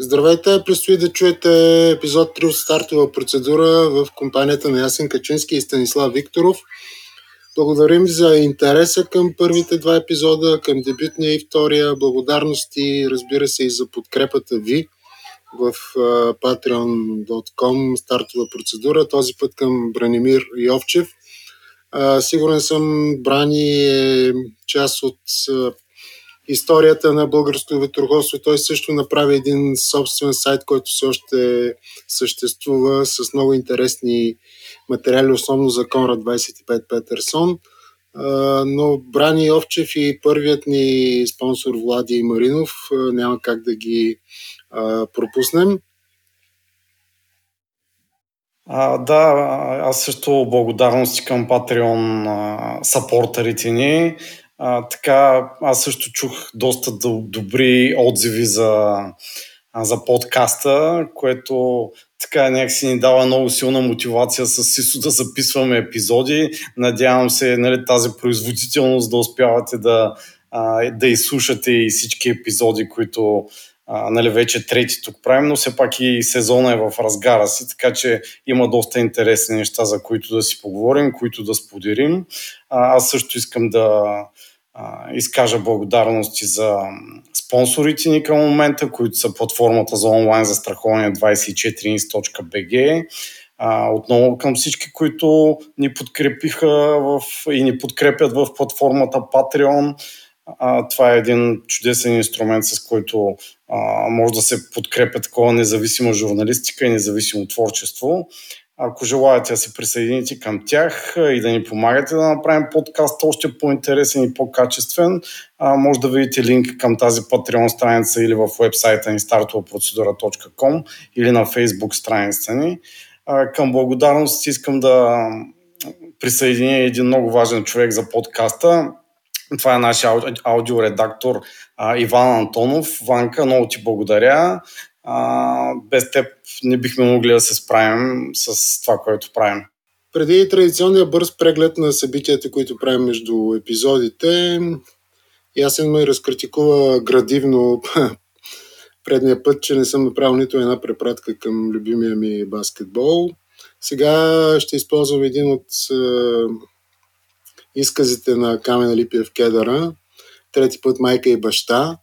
Здравейте, предстои да чуете епизод 3 от стартова процедура в компанията на Ясен Качински и Станислав Викторов. Благодарим за интереса към първите два епизода, към дебютния и втория. Благодарности, разбира се, и за подкрепата ви в patreon.com стартова процедура, този път към Бранимир Йовчев. Сигурен съм, Брани е част от историята на българското ветроходство. Той също направи един собствен сайт, който все още съществува с много интересни материали, основно за Конрад 25 Петерсон. Но Брани Овчев и първият ни спонсор Влади Маринов няма как да ги пропуснем. А, да, аз също благодарности към Patreon сапортарите ни. А, така, аз също чух доста добри отзиви за, за подкаста, което така някакси ни дава много силна мотивация с Сисо да записваме епизоди. Надявам се нали, тази производителност да успявате да, да изслушате и всички епизоди, които а, нали, вече трети тук правим, но все пак и сезона е в разгара си, така че има доста интересни неща, за които да си поговорим, които да споделим. А, аз също искам да, изкажа благодарности за спонсорите ни към момента, които са платформата за онлайн застраховане 24ins.bg. отново към всички, които ни подкрепиха в, и ни подкрепят в платформата Patreon. А, това е един чудесен инструмент, с който а, може да се подкрепя такова независима журналистика и независимо творчество. Ако желаете да се присъедините към тях и да ни помагате да направим подкаст още по-интересен и по-качествен, може да видите линк към тази Patreon страница или в вебсайта ни startovaprocedura.com или на Facebook страницата ни. Към благодарност искам да присъединя един много важен човек за подкаста. Това е нашия аудиоредактор Иван Антонов. Ванка, много ти благодаря а, без теб не бихме могли да се справим с това, което правим. Преди традиционния бърз преглед на събитията, които правим между епизодите, Ясен ме разкритикува градивно предния път, че не съм направил нито една препратка към любимия ми баскетбол. Сега ще използвам един от изказите на Камена Липиев Кедъра. Трети път майка и баща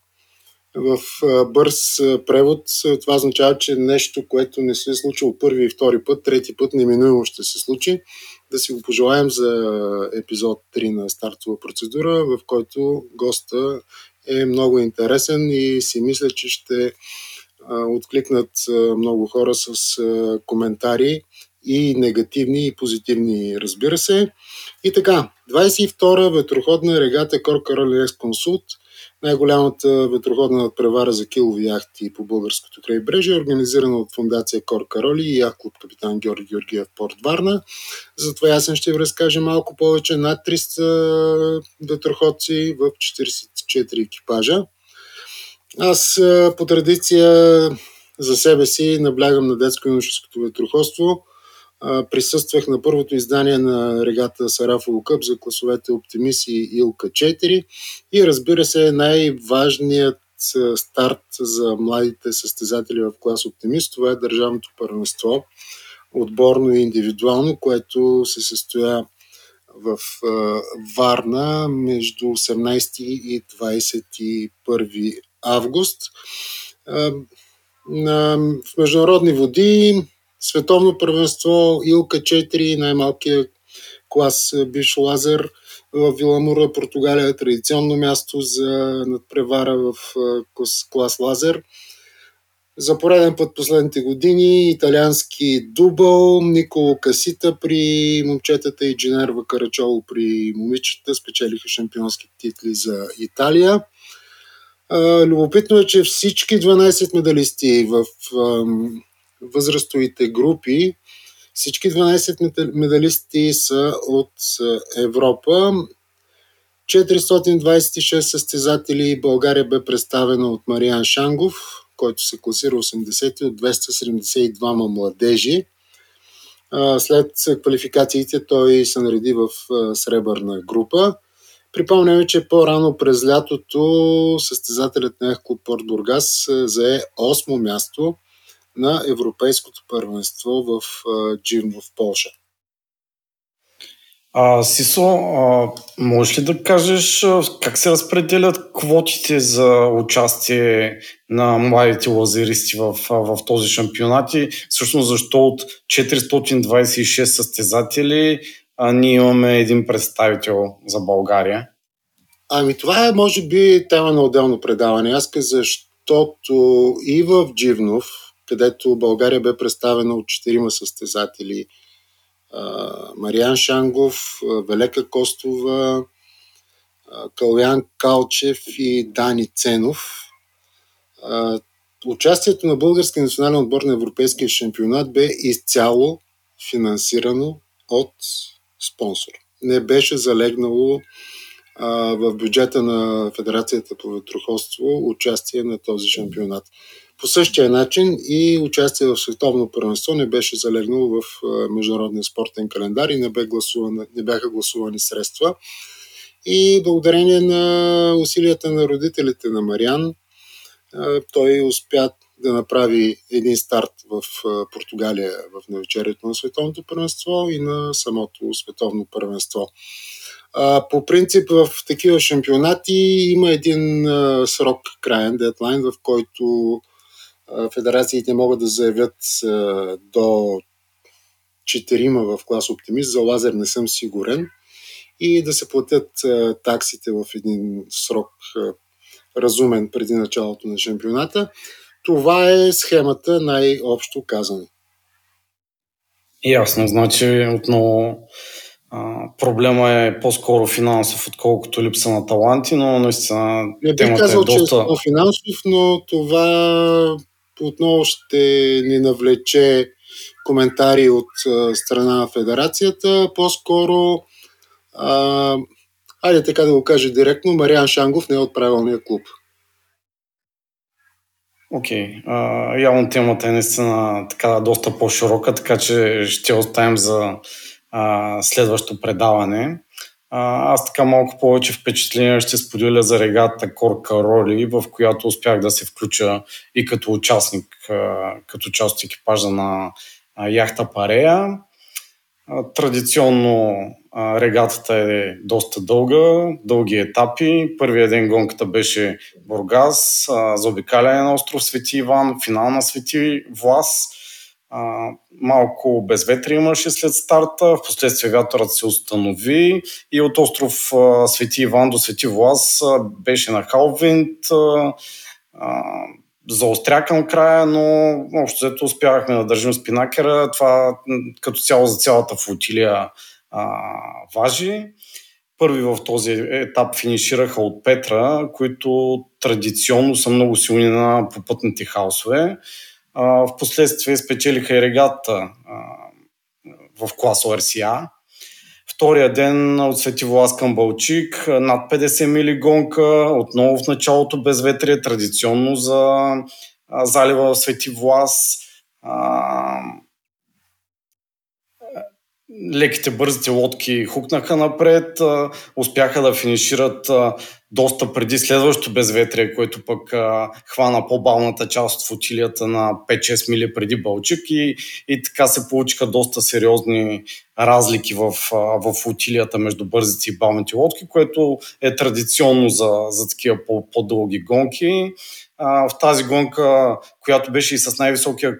в бърз превод това означава, че нещо, което не се е случило първи и втори път, трети път неминуемо ще се случи. Да си го пожелаем за епизод 3 на стартова процедура, в който госта е много интересен и си мисля, че ще откликнат много хора с коментари и негативни и позитивни, разбира се. И така, 22-а ветроходна регата Корка Ролекс Консулт – най-голямата ветроходна надпревара за килови яхти по българското крайбрежие, организирана от фундация Кор Кароли и яхт капитан Георги Георгиев Порт Варна. Затова аз ще ви разкажа малко повече. Над 300 ветроходци в 44 екипажа. Аз по традиция за себе си наблягам на детско-юношеското ветроходство – присъствах на първото издание на регата Сарафово Къп за класовете Оптимис и Илка 4 и разбира се най-важният старт за младите състезатели в клас Оптимист, това е държавното първенство, отборно и индивидуално, което се състоя в Варна между 18 и 21 август. В международни води Световно първенство Илка 4, най-малкият клас е, бивш лазер в Виламура, Португалия, е традиционно място за надпревара в е, клас лазер. За пореден път последните години италиански дубъл, Николо Касита при момчетата и Дженерва Карачоло при момичета спечелиха шампионски титли за Италия. Любопитно е, че всички 12 медалисти в възрастовите групи. Всички 12 медалисти са от Европа. 426 състезатели България бе представена от Мариан Шангов, който се класира 80 от 272 младежи. След квалификациите той се нареди в сребърна група. Припомняме, че по-рано през лятото състезателят на Клуб Порт Бургас зае 8 място на Европейското първенство в Дживно в Польша. А, Сисо, а, можеш ли да кажеш как се разпределят квотите за участие на младите лазеристи в, в този шампионат и всъщност защо от 426 състезатели а, ние имаме един представител за България? Ами това е може би тема на отделно предаване. Аз защото и в Дживнов, където България бе представена от четирима състезатели – Мариан Шангов, Велека Костова, Калян Калчев и Дани Ценов. Участието на българския национален отбор на Европейския шампионат бе изцяло финансирано от спонсор. Не беше залегнало в бюджета на Федерацията по ветроходство участие на този шампионат. По същия начин и участие в световно първенство не беше залегнало в международния спортен календар и не, бе гласувана, не бяха гласувани средства. И благодарение на усилията на родителите на Мариан, той успя да направи един старт в Португалия в навечерието на световното първенство и на самото световно първенство. По принцип в такива шампионати има един срок, краен дедлайн, в който федерациите могат да заявят до четирима в клас оптимист. За лазер не съм сигурен. И да се платят таксите в един срок разумен преди началото на шампионата. Това е схемата най-общо казано. Ясно, значи отново проблема е по-скоро финансов, отколкото липса на таланти, но наистина Не бих казал, е доста... че е финансов, но това отново ще ни навлече коментари от страна на федерацията. По-скоро, а, айде така да го кажа директно, Мариан Шангов не е от правилния клуб. Окей. Okay. явно темата е наистина така доста по-широка, така че ще оставим за а, следващо предаване. Аз така малко повече впечатление ще споделя за регата Корка Роли, в която успях да се включа и като участник, като част от екипажа на яхта Парея. Традиционно регатата е доста дълга, дълги етапи. Първият ден гонката беше Бургас, за обикаляне на остров Свети Иван, финал на Свети Влас – малко безветрие имаше след старта, в последствие вятърът се установи и от остров Свети Иван до Свети Влас беше на халвинт, а, заостря към края, но общо взето успявахме да държим спинакера. Това като цяло за цялата флотилия а, важи. Първи в този етап финишираха от Петра, които традиционно са много силни на попътните хаосове. В последствие спечелиха и регата в клас ОРСИА. Втория ден от Свети Влас към Балчик, над 50 мили гонка, отново в началото безветрие, традиционно за залива в Свети Влас. Леките бързите лодки хукнаха напред, успяха да финишират доста преди следващото безветрие, което пък а, хвана по-балната част от флотилията на 5-6 мили преди Бълчик и, и така се получиха доста сериозни разлики в, в флотилията между бързите и балните лодки, което е традиционно за, за такива по, по-дълги гонки. А, в тази гонка, която беше и с най-високия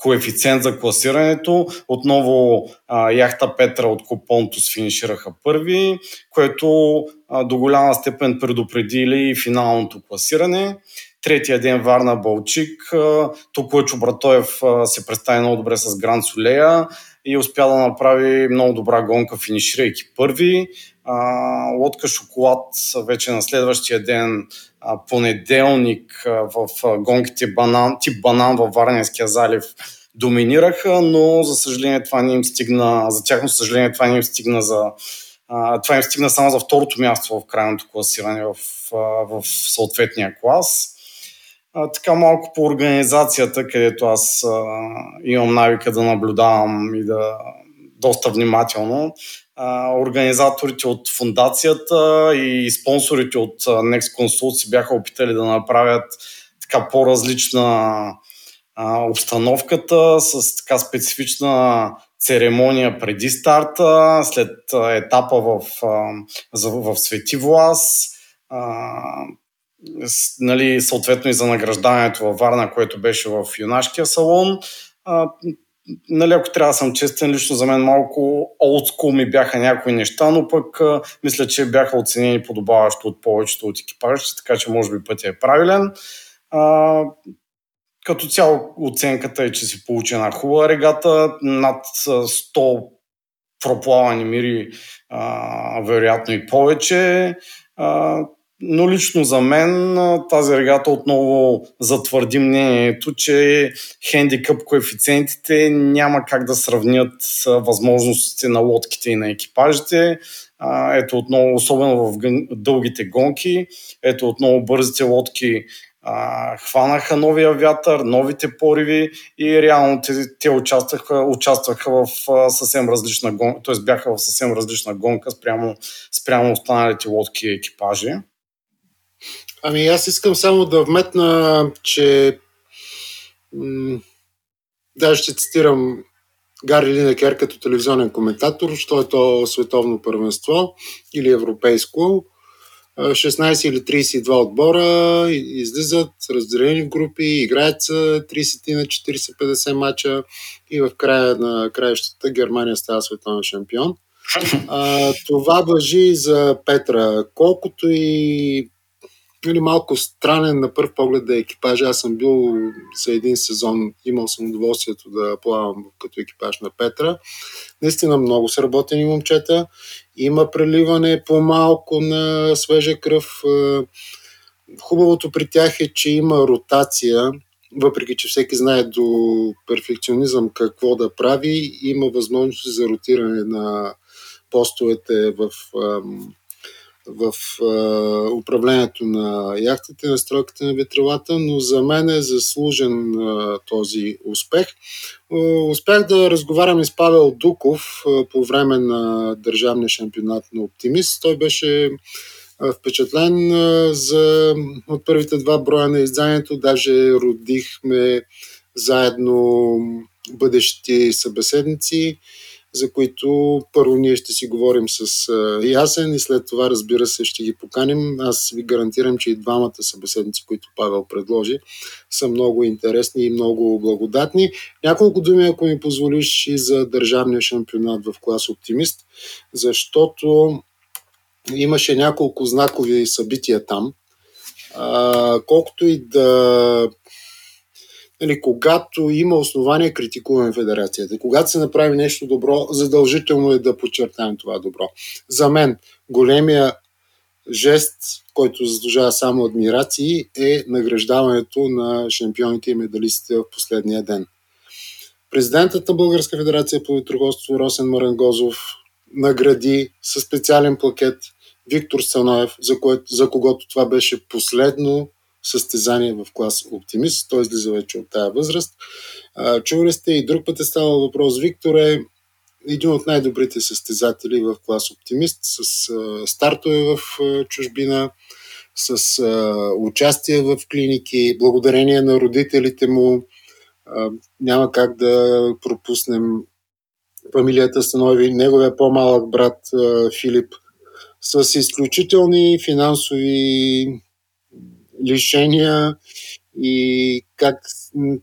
коефициент за класирането. Отново а, яхта Петра от Копонтус финишираха първи, което а, до голяма степен предупредили финалното класиране. Третия ден Варна Балчик. Тук Лъчо Братоев се представи много добре с Гранд Солея и успя да направи много добра гонка, финиширайки първи. лодка Шоколад вече на следващия ден понеделник в гонките банан, тип банан във Варненския залив доминираха, но за съжаление това не им стигна, за тяхно съжаление това не им стигна за това им стигна само за второто място в крайното класиране в, в съответния клас. А, така малко по организацията, където аз а, имам навика да наблюдавам и да доста внимателно. организаторите от фундацията и спонсорите от Next Consult си бяха опитали да направят така по-различна а, обстановката с така специфична церемония преди старта, след етапа в, в, Свети Влас, а, нали, съответно и за награждането във Варна, което беше в юнашкия салон. А, нали, ако трябва да съм честен, лично за мен малко олдскул ми бяха някои неща, но пък а, мисля, че бяха оценени подобаващо от повечето от екипажите, така че може би пътя е правилен. А, като цяло оценката е, че си получи една хубава регата, над 100 проплавани мири, а, вероятно и повече. А, но лично за мен тази регата отново затвърди мнението, че хендикъп коефициентите няма как да сравнят възможностите на лодките и на екипажите. Ето отново, особено в дългите гонки, ето отново бързите лодки хванаха новия вятър, новите пориви и реално те, те участваха, участваха в съвсем различна гонка, т.е. бяха в съвсем различна гонка спрямо, спрямо останалите лодки и екипажи. Ами аз искам само да вметна, че м- даже ще цитирам Гари Линекер като телевизионен коментатор, що е то световно първенство или европейско. 16 или 32 отбора излизат разделени в групи, играят 30 на 40-50 мача и в края на краищата Германия става световен шампион. А, това въжи за Петра. Колкото и нали, малко странен на първ поглед да е екипаж. Аз съм бил за един сезон, имал съм удоволствието да плавам като екипаж на Петра. Наистина много са работени момчета. Има преливане по-малко на свежа кръв. Е, хубавото при тях е, че има ротация, въпреки че всеки знае до перфекционизъм какво да прави, има възможност за ротиране на постовете в в а, управлението на яхтите, на стройката на ветрилата, но за мен е заслужен а, този успех. А, успях да разговарям и с Павел Дуков а, по време на държавния шампионат на Оптимист. Той беше впечатлен за, от първите два броя на изданието. Даже родихме заедно бъдещи събеседници за които първо ние ще си говорим с Ясен и след това, разбира се, ще ги поканим. Аз ви гарантирам, че и двамата събеседници, които Павел предложи, са много интересни и много благодатни. Няколко думи, ако ми позволиш, и за държавния шампионат в клас Оптимист, защото имаше няколко знакови събития там. А, колкото и да нали, когато има основания, критикуваме федерацията. Когато се направи нещо добро, задължително е да подчертаем това добро. За мен големия жест, който заслужава само адмирации, е награждаването на шампионите и медалистите в последния ден. Президентът на Българска федерация по ветроходство Росен Марангозов награди със специален плакет Виктор Станоев, за, което, за когото това беше последно състезание в клас Оптимист. Той излиза вече от тази възраст. Чували сте и друг път е ставал въпрос. Виктор е един от най-добрите състезатели в клас Оптимист с стартове в чужбина, с участие в клиники, благодарение на родителите му. Няма как да пропуснем фамилията Станови, неговия по-малък брат Филип, с изключителни финансови лишения и как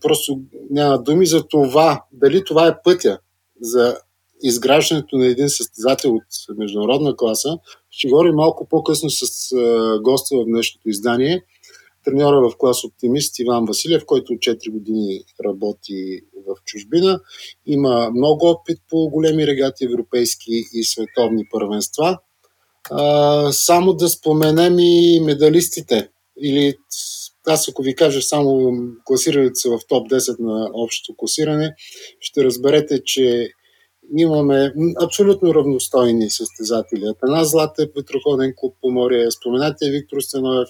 просто няма думи за това, дали това е пътя за изграждането на един състезател от международна класа. Ще говорим малко по-късно с госта в днешното издание, треньора в клас Оптимист Иван Василев, който 4 години работи в чужбина. Има много опит по големи регати, европейски и световни първенства. само да споменем и медалистите или аз ако ви кажа само класирането се в топ 10 на общото класиране, ще разберете, че имаме абсолютно равностойни състезатели. Атанас Златев, Петроходен клуб по море, споменате Виктор Стеноев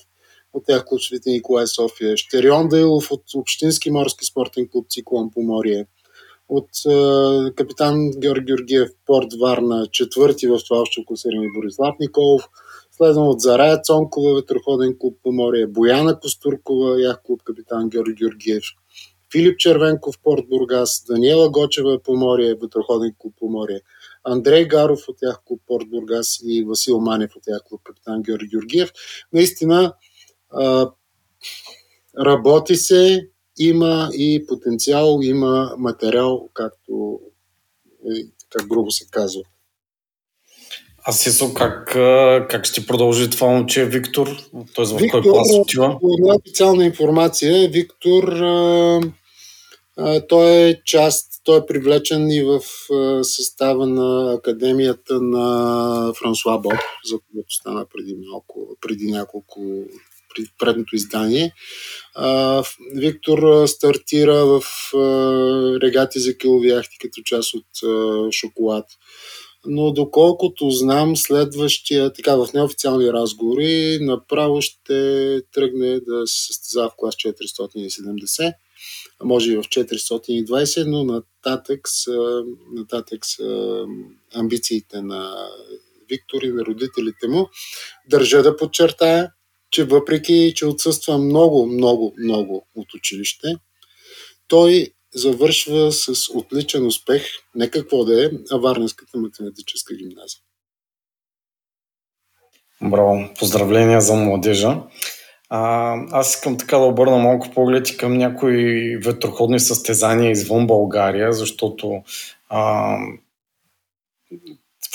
от тях клуб Свети Николай София, Штерион Дайлов от Общински морски спортен клуб Циклон по море, от а, капитан Георги Георгиев Порт Варна, четвърти в това общо класиране Борислав Николов, следвам от Зарая Цонкова, ветроходен клуб Поморие, Бояна Костуркова, ях клуб капитан Георги Георгиев, Филип Червенков, Порт Бургас, Даниела Гочева, Поморие, ветроходен клуб Поморие, Андрей Гаров от тях клуб Порт Бургас и Васил Манев от тях клуб капитан Георги Георгиев. Наистина а, работи се, има и потенциал, има материал, както е, как грубо се казва. А си как, как ще продължи това момче Виктор? Тоест в Виктор, кой клас отива? По официална информация, Виктор а, а, той е част, той е привлечен и в а, състава на Академията на Франсуа Боб, за което стана преди малко, преди няколко при предното издание. А, Виктор стартира в а, регати за килови яхти като част от а, шоколад но доколкото знам, следващия, така в неофициални разговори, направо ще тръгне да се състезава в клас 470, а може и в 420, но нататък са, нататък са амбициите на Виктор и на родителите му. Държа да подчертая, че въпреки, че отсъства много, много, много от училище, той завършва с отличен успех, не какво да е, а Варненската математическа гимназия. Браво! Поздравления за младежа! А, аз искам така да обърна малко поглед и към някои ветроходни състезания извън България, защото а,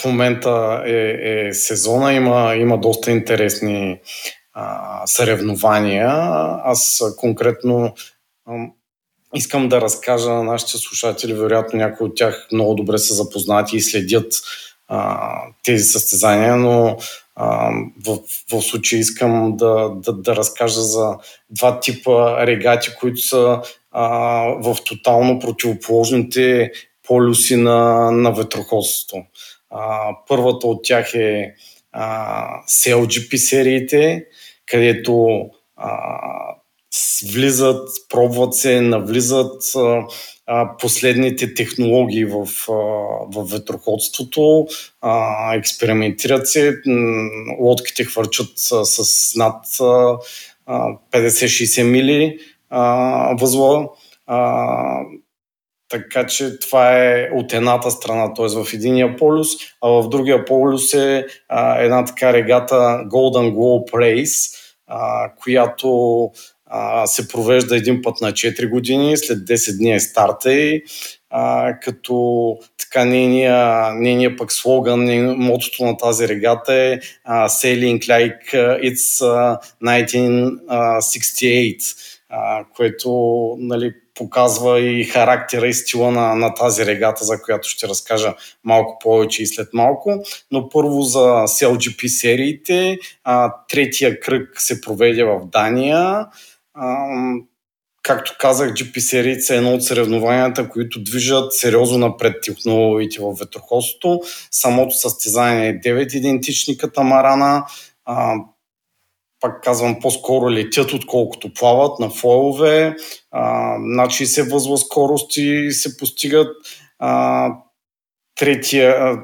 в момента е, е сезона, има, има доста интересни а, съревнования. Аз конкретно искам да разкажа на нашите слушатели, вероятно някои от тях много добре са запознати и следят а, тези състезания, но в, в случай искам да, да, да разкажа за два типа регати, които са а, в тотално противоположните полюси на, на ветроходството. А, първата от тях е а, CLGP сериите, където а, влизат, пробват се, навлизат а, последните технологии в, а, в ветроходството, а, експериментират се, лодките хвърчат с, с над 50-60 мили а, възла. А, така че това е от едната страна, т.е. в единия полюс, а в другия полюс е а, една така регата Golden Globe Race, а, която а, се провежда един път на 4 години, след 10 дни е старта и а, като така нейния, нейния пък слоган, мотото на тази регата е uh, Sailing like it's uh, 1968, uh, което нали, показва и характера и стила на, на тази регата, за която ще разкажа малко повече и след малко. Но първо за CLGP сериите, а, третия кръг се проведе в Дания. Както казах, GP сериите е едно от съревнованията, които движат сериозно напред технологиите в ветроходството. Самото състезание е 9 идентични катамарана. А, пак казвам, по-скоро летят, отколкото плават на фойлове. А, на 60 възла скорости се постигат. А, третия,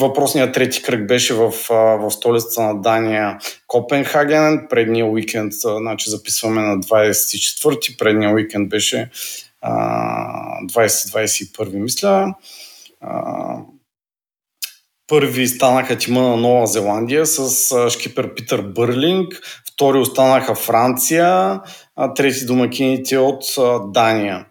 въпросният трети кръг беше в, в столицата на Дания Копенхаген. Предния уикенд, значи записваме на 24-ти, предния уикенд беше 20-21, мисля. Първи станаха тима на Нова Зеландия с шкипер Питър Бърлинг, втори останаха Франция, а трети домакините от Дания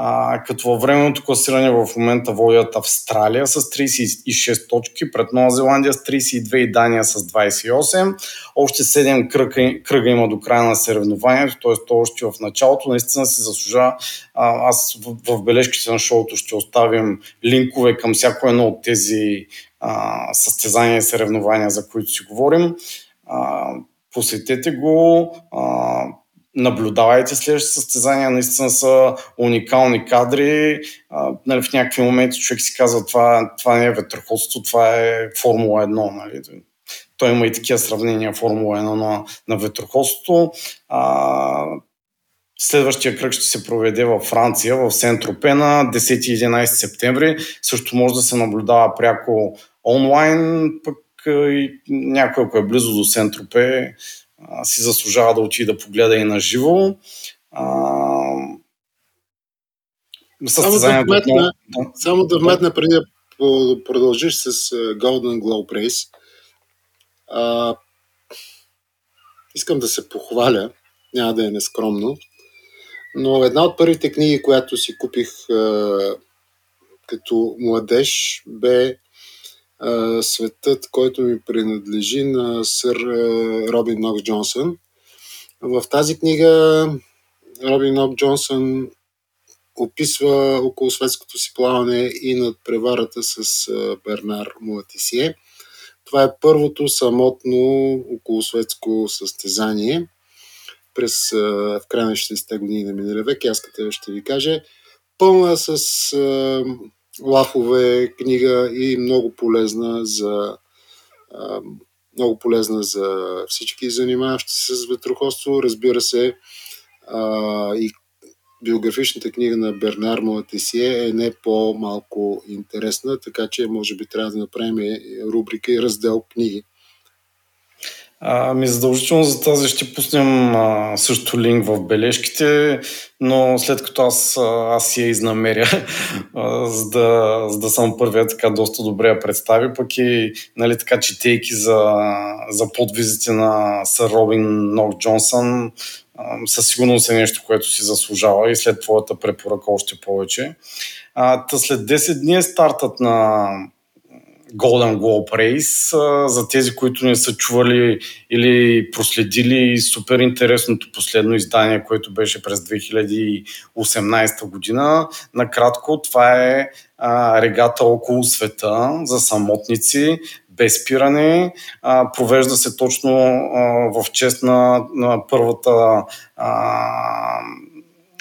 а, като във временното класиране в момента водят Австралия с 36 точки, пред Нова Зеландия с 32 и Дания с 28. Още 7 кръга, кръга има до края на съревнованието, т.е. то още в началото. Наистина си заслужава. Аз в, в бележките на шоуто ще оставим линкове към всяко едно от тези а, състезания и съревнования, за които си говорим. А, посетете го. А, наблюдавайте следващите състезания, наистина са уникални кадри. А, нали, в някакви моменти човек си казва, това, това не е ветроходство, това е Формула 1. Нали. Той има и такива сравнения Формула 1 на, на ветроходството. А, Следващия кръг ще се проведе във Франция, в Сент-Тропе на 10-11 септември. Също може да се наблюдава пряко онлайн, пък и някой, ако е близо до Си заслужава да отиде да погледа и на живо. Само да, вметна, да. само да вметна преди да продължиш с Golden Globe Race. А, искам да се похваля, няма да е нескромно, но една от първите книги, която си купих а, като младеж, бе Светът, който ми принадлежи на сър а, Робин Нокс Джонсън. В тази книга Робин Нокс Джонсън описва около светското си плаване и над преварата с Бернар Муатисие. Това е първото самотно околосветско състезание през в края на 60-те години на миналия век. Аз като ще ви кажа, пълна с а, лафове книга и много полезна за много полезна за всички занимаващи се с ветроходство. Разбира се, а, и биографичната книга на Бернар Муатесие е не по-малко интересна, така че може би трябва да направим рубрика и раздел книги. Ами задължително за тази ще пуснем а, също линк в бележките, но след като аз, аз я изнамеря, а, за, да, за да съм първия така доста добре я представи, пък и нали, така четейки за, за подвизите на сър Робин Нок Джонсън, със сигурност е нещо, което си заслужава и след твоята препоръка още повече. А, след 10 дни е стартът на Golden Globe Race. За тези, които не са чували или проследили супер интересното последно издание, което беше през 2018 година. Накратко, това е регата около света за самотници, без спиране. провежда се точно в чест на, първата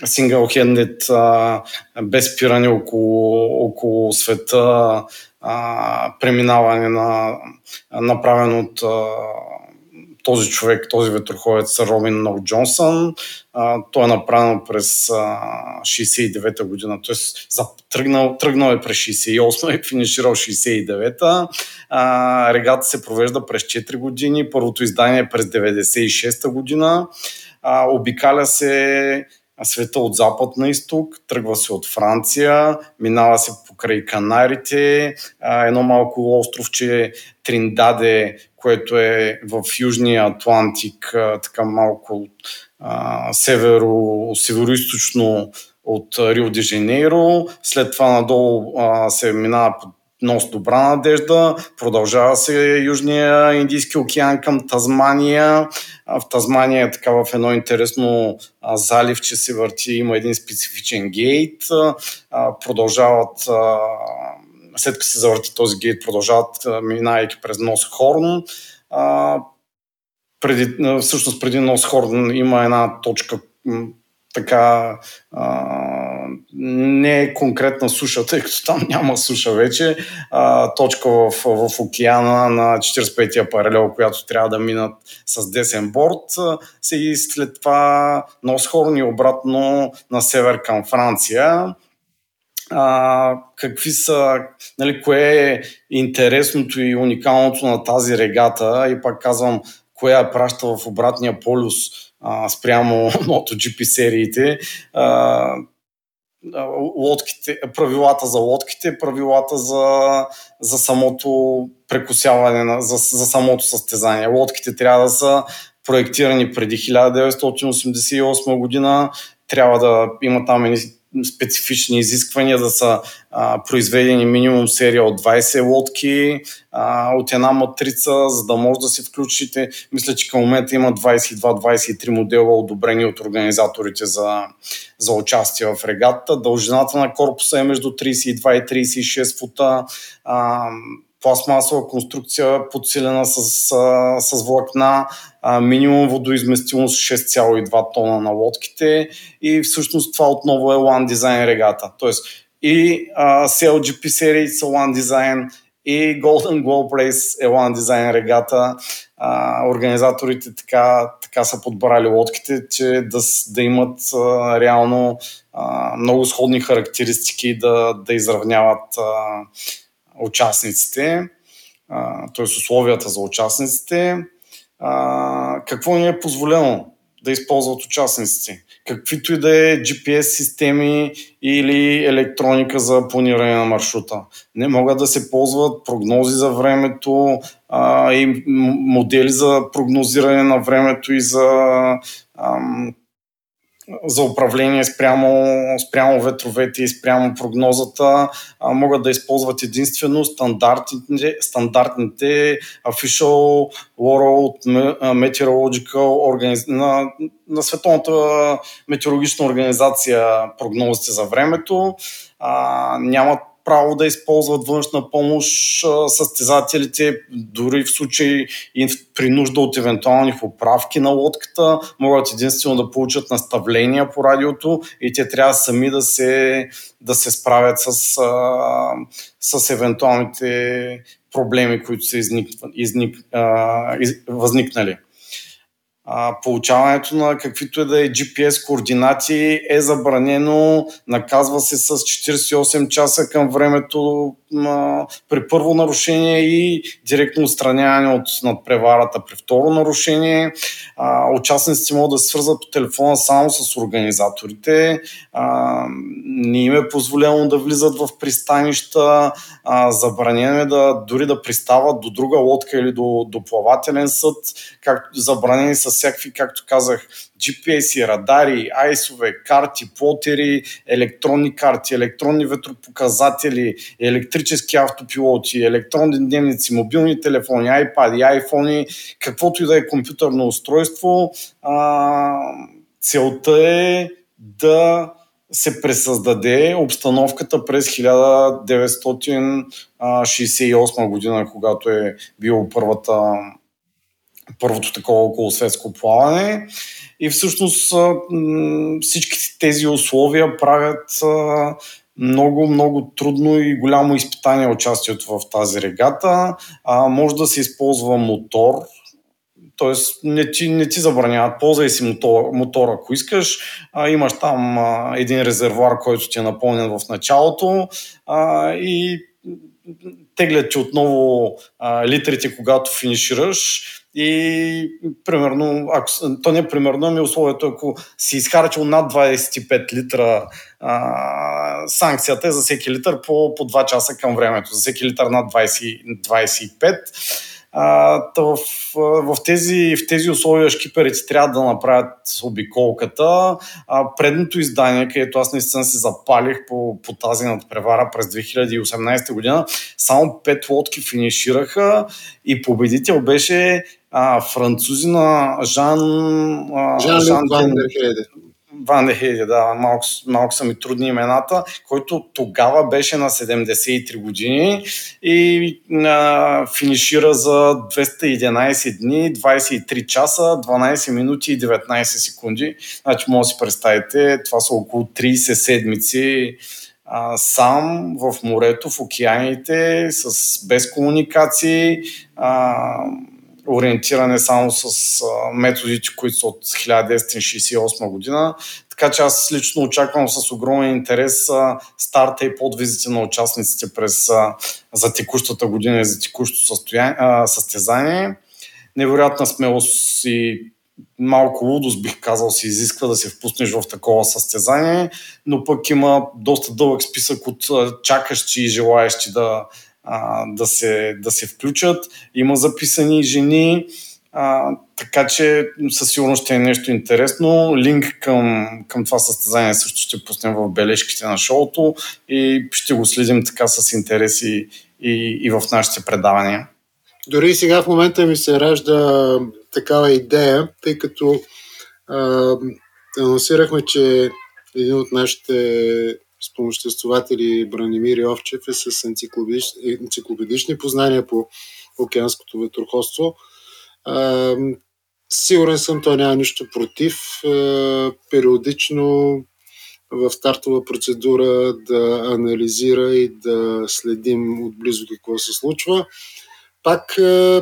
сингъл-хендед без спиране около, около света а, преминаване на направен от а, този човек, този ветроходец Робин Нок Джонсън. А, той е направено през а, 69-та година, т.е. Тръгнал, тръгнал е през 68-та и финиширал 69-та. А, регата се провежда през 4 години, първото издание е през 96-та година. А, обикаля се света от запад на изток, тръгва се от Франция, минава се покрай Канарите, едно малко островче Триндаде, което е в Южния Атлантик, така малко северо, северо-источно от Рио де Жанейро. След това надолу а, се минава под нос Добра надежда, продължава се Южния Индийски океан към Тазмания. В Тазмания е така в едно интересно залив, че се върти, има един специфичен гейт. Продължават след като се завърти този гейт, продължават, минайки през Нос Хорн. Преди, всъщност преди Нос Хорн има една точка, така а, не е конкретна суша, тъй като там няма суша вече, а, точка в, в океана на 45-я паралел, която трябва да минат с десен борт. и след това Носхорн и обратно на север към Франция. А, какви са, нали, кое е интересното и уникалното на тази регата и пак казвам, кое я праща в обратния полюс а, спрямо MotoGP сериите. А, лодките, правилата за лодките, правилата за, за самото прекусяване, за, за самото състезание. Лодките трябва да са проектирани преди 1988 година, трябва да има там специфични изисквания да са а, произведени минимум серия от 20 лодки а, от една матрица, за да може да се включите. Мисля, че към момента има 22-23 модела, одобрени от организаторите за, за участие в регата. Дължината на корпуса е между 32 и 36 фута. А, пластмасова конструкция, подсилена с, с влакна, минимум водоизместимост 6,2 тона на лодките и всъщност това отново е One Design регата. Тоест и CLGP серии са One Design и Golden Globe Race Elan Design регата. Организаторите така, така са подбрали лодките, че да, да имат реално много сходни характеристики да, да изравняват а, участниците, т.е. условията за участниците. Какво ни е позволено да използват участниците? каквито и да е GPS системи или електроника за планиране на маршрута. Не могат да се ползват прогнози за времето а, и модели за прогнозиране на времето и за ам, за управление спрямо, спрямо ветровете и спрямо прогнозата а, могат да използват единствено стандартните, стандартните Official World Meteorological Organiz... на, на Световната метеорологична организация прогнозите за времето. А, нямат право да използват външна помощ състезателите, дори в случай при нужда от евентуални поправки на лодката, могат единствено да получат наставления по радиото и те трябва сами да се, да се справят с, с евентуалните проблеми, които са изник, изник, из, възникнали а, получаването на каквито е да е GPS координати е забранено, наказва се с 48 часа към времето а, при първо нарушение и директно отстраняване от надпреварата при второ нарушение. А, участниците могат да се свързват по телефона само с организаторите. А, не им е позволено да влизат в пристанища, а, забранено е да дори да пристават до друга лодка или до, до плавателен съд, както забранени са всякакви, както казах, GPS, радари, айсове, карти, плотери, електронни карти, електронни ветропоказатели, електрически автопилоти, електронни дневници, мобилни телефони, iPad, iPhone, каквото и да е компютърно устройство. А, целта е да се пресъздаде обстановката през 1968 година, когато е било първата първото такова околосветско плаване. И всъщност всички тези условия правят много, много трудно и голямо изпитание участието в тази регата. А, може да се използва мотор, т.е. не ти, не ти забраняват, ползвай си мотор, мотор ако искаш. А, имаш там а, един резервуар, който ти е напълнен в началото а, и теглят ти отново а, литрите, когато финишираш и примерно, ако, то не е примерно, ами условието, ако си изхарчил над 25 литра, а, санкцията е за всеки литър по, по 2 часа към времето, за всеки литър над 20, 25. А, в, в, тези, в тези условия шкиперите трябва да направят обиколката. А, предното издание, където аз наистина се запалих по, по тази надпревара през 2018 година, само 5 лодки финишираха и победител беше а, французина Жан... А, Жан, Жан Ван Ван Дехеде, да, малко, малко са ми трудни имената, който тогава беше на 73 години и а, финишира за 211 дни, 23 часа, 12 минути и 19 секунди. Значи, може да си представите, това са около 30 седмици а, сам в морето, в океаните, с, без комуникации, а, ориентиране само с методите, които са от 1968 година. Така че аз лично очаквам с огромен интерес старта и подвизите на участниците през, за текущата година и за текущото състезание. Невероятна смелост и малко лудост, бих казал, се изисква да се впуснеш в такова състезание, но пък има доста дълъг списък от чакащи и желаящи да, а, да, се, да се включат. Има записани жени, а, така че със сигурност ще е нещо интересно. Линк към, към това състезание също ще пуснем в бележките на шоуто и ще го следим така с интереси и, и в нашите предавания. Дори сега в момента ми се ражда такава идея, тъй като а, анонсирахме, че един от нашите спомоществователи Бранимир Йовчев е с енциклопедични познания по океанското ветроходство. Сигурен съм, той няма нищо против периодично в стартова процедура да анализира и да следим отблизо какво се случва. Пак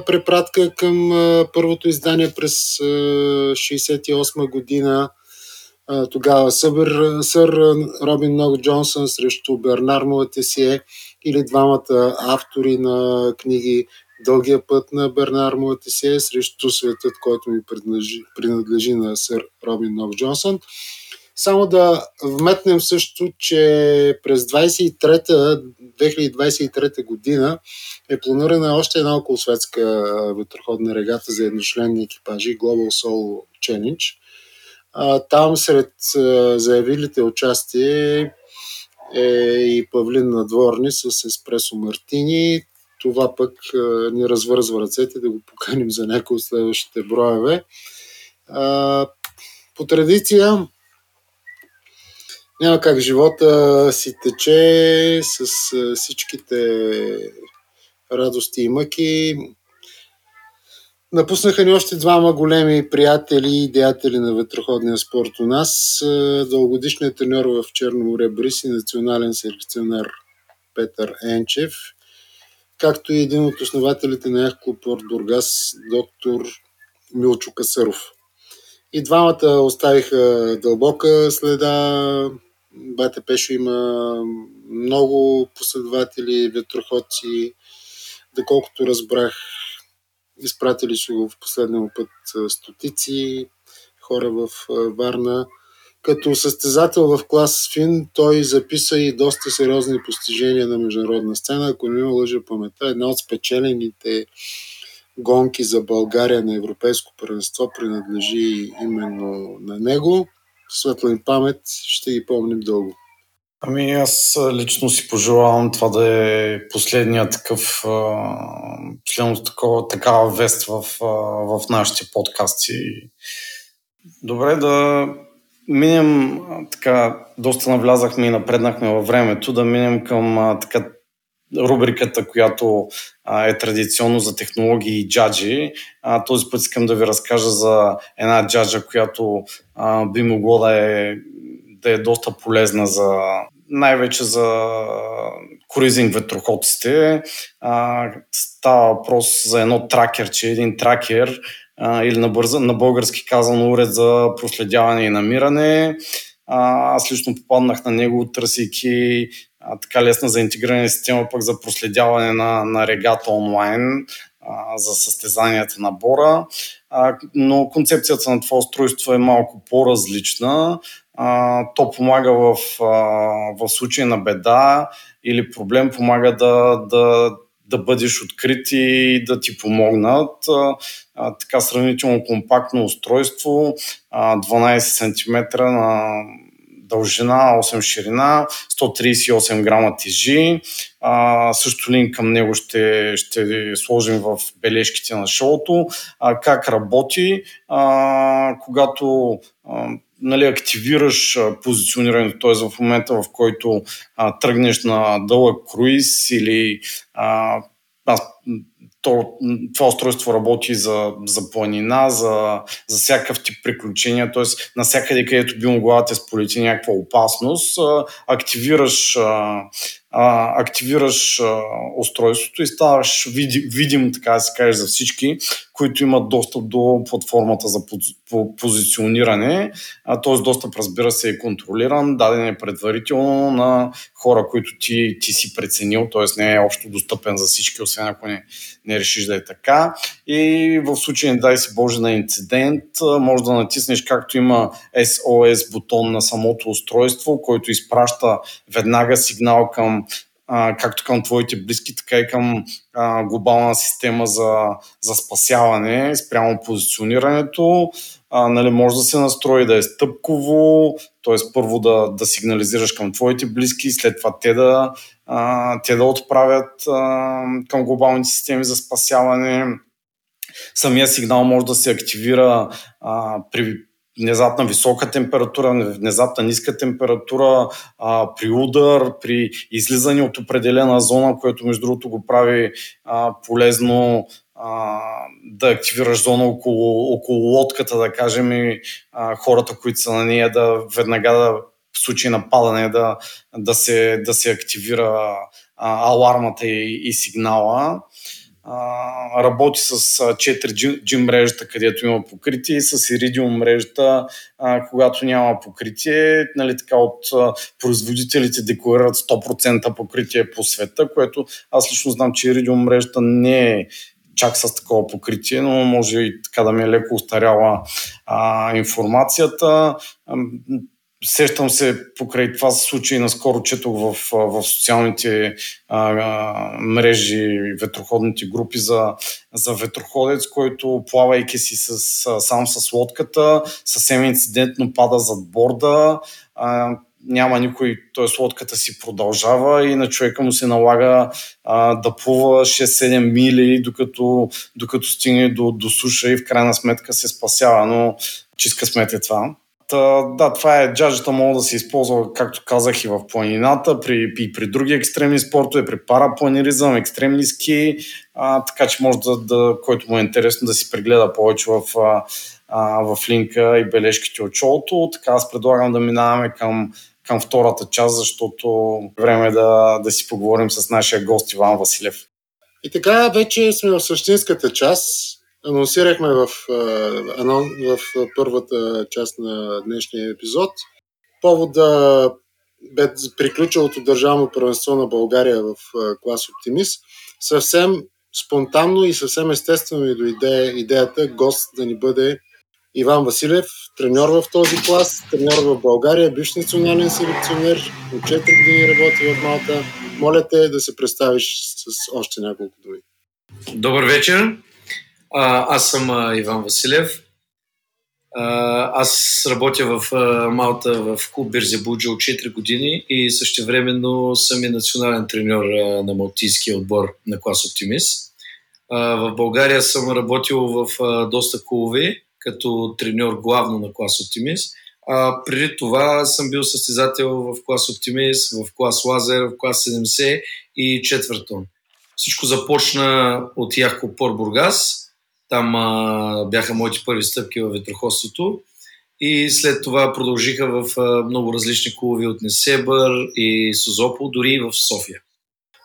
препратка към първото издание през 1968 година. Тогава сър, сър Робин Много Джонсън срещу Бернар Муатесие или двамата автори на книги Дългия път на Бернар Муатесие срещу светът, който ми принадлежи, принадлежи на сър Робин Много Джонсън. Само да вметнем също, че през 23-та, 2023 година е планирана още една околосветска ветроходна регата за едношленни екипажи Global Solo Challenge. Там сред заявилите участие е и Павлин Надворни с Еспресо Мартини. Това пък ни развързва ръцете да го поканим за някои от следващите броеве. По традиция няма как живота си тече с всичките радости и мъки. Напуснаха ни още двама големи приятели и деятели на ветроходния спорт у нас. Дългодишният треньор в Черно море Брис и национален селекционер Петър Енчев, както и един от основателите на Яхт Порт Бургас, доктор Милчо Касаров. И двамата оставиха дълбока следа Бате Пешо има много последователи, ветроходци. Доколкото разбрах, изпратили са го в последния път стотици хора в Варна. Като състезател в клас Фин, той записа и доста сериозни постижения на международна сцена. Ако не ме лъжа паметта, една от спечелените гонки за България на Европейско първенство принадлежи именно на него светла им памет, ще ги помним дълго. Ами аз лично си пожелавам това да е последния такъв, последното такова, такава вест в, в нашите подкасти. Добре да минем така, доста навлязахме и напреднахме във времето, да минем към така рубриката, която а, е традиционно за технологии и джаджи. А, този път искам да ви разкажа за една джаджа, която а, би могло да е, да е доста полезна за най-вече за круизинг ветроходците. А, става въпрос за едно тракерче, един тракер а, или на, бърза, на български казано уред за проследяване и намиране. А, аз лично попаднах на него, търсейки а, така лесна за интегриране система пък за проследяване на, на регата онлайн а, за състезанията на Бора. А, но концепцията на това устройство е малко по-различна. А, то помага в, а, в случай на беда или проблем, помага да, да, да бъдеш открит и да ти помогнат. А, така сравнително компактно устройство, а, 12 см на дължина, 8 ширина, 138 грама тежи. А, също линк към него ще, ще сложим в бележките на шоуто. А, как работи, а, когато а, нали, активираш позиционирането, т.е. в момента в който а, тръгнеш на дълъг круиз или а, аз то, това устройство работи за, за планина, за, за всякакъв тип приключения, т.е. навсякъде, където би могла да сполети някаква опасност, активираш а, активираш а, устройството и ставаш видим, видим, така да се каже, за всички, които имат достъп до платформата за позициониране. Този достъп, разбира се, е контролиран, даден е предварително на хора, които ти, ти си преценил, т.е. не е общо достъпен за всички, освен ако не, не решиш да е така. И в случай, не дай си Боже, на инцидент, може да натиснеш както има SOS бутон на самото устройство, който изпраща веднага сигнал към а, както към твоите близки, така и към а, глобална система за, за спасяване спрямо позиционирането. А, нали, може да се настрои да е стъпково, т.е. първо да, да сигнализираш към твоите близки, след това те да, а, те да отправят а, към глобалните системи за спасяване. Самия сигнал може да се активира а, при внезапна висока температура, внезапна ниска температура, а, при удар, при излизане от определена зона, което между другото го прави а, полезно а, да активираш зона около, около лодката, да кажем, и а, хората, които са на нея, да веднага да в случай на падане да, да, се, да се активира а, алармата и, и сигнала. Работи с 4G, G мрежата, където има покритие и с Iridium мрежата, когато няма покритие. Нали, така от производителите декларират 100% покритие по света, което аз лично знам, че Iridium мрежата не е чак с такова покритие, но може и така да ми е леко устаряла а, информацията. Сещам се покрай това случай, наскоро четох в, в социалните а, а, мрежи, ветроходните групи за, за ветроходец, който плавайки си с, сам с лодката, съвсем инцидентно пада зад борда, а, няма никой, т.е. лодката си продължава и на човека му се налага а, да плува 6-7 мили, докато, докато стигне до, до суша и в крайна сметка се спасява, но чиска смет е това. Та, да, това е джаджата, мога да се използва, както казах, и в планината, при, и при други екстремни спортове, при парапланиризъм, екстремни ски, а, така че може да, да, който му е интересно да си прегледа повече в, а, в линка и бележките от шоуто. Така аз предлагам да минаваме към, към втората част, защото време е да, да си поговорим с нашия гост Иван Василев. И така вече сме в същинската част анонсирахме в, в първата част на днешния епизод. Повод да бе приключилото държавно първенство на България в клас Оптимист. Съвсем спонтанно и съвсем естествено ми дойде идеята гост да ни бъде Иван Василев, треньор в този клас, треньор в България, бивш национален селекционер, от 4 години работи в Малта. Моля те да се представиш с още няколко думи. Добър вечер. Аз съм Иван Василев. Аз работя в Малта в клуб Бирзебуджа от 4 години и същевременно съм и национален треньор на малтийския отбор на клас Оптимист. А, в България съм работил в доста клубове като треньор главно на клас Оптимист. А, преди това съм бил състезател в клас Оптимист, в клас Лазер, в клас 70 и четвъртон. Всичко започна от Яхко Пор Бургас, там а, бяха моите първи стъпки в ветроходството. И след това продължиха в а, много различни клубове от Несебър и Созопол, дори и в София.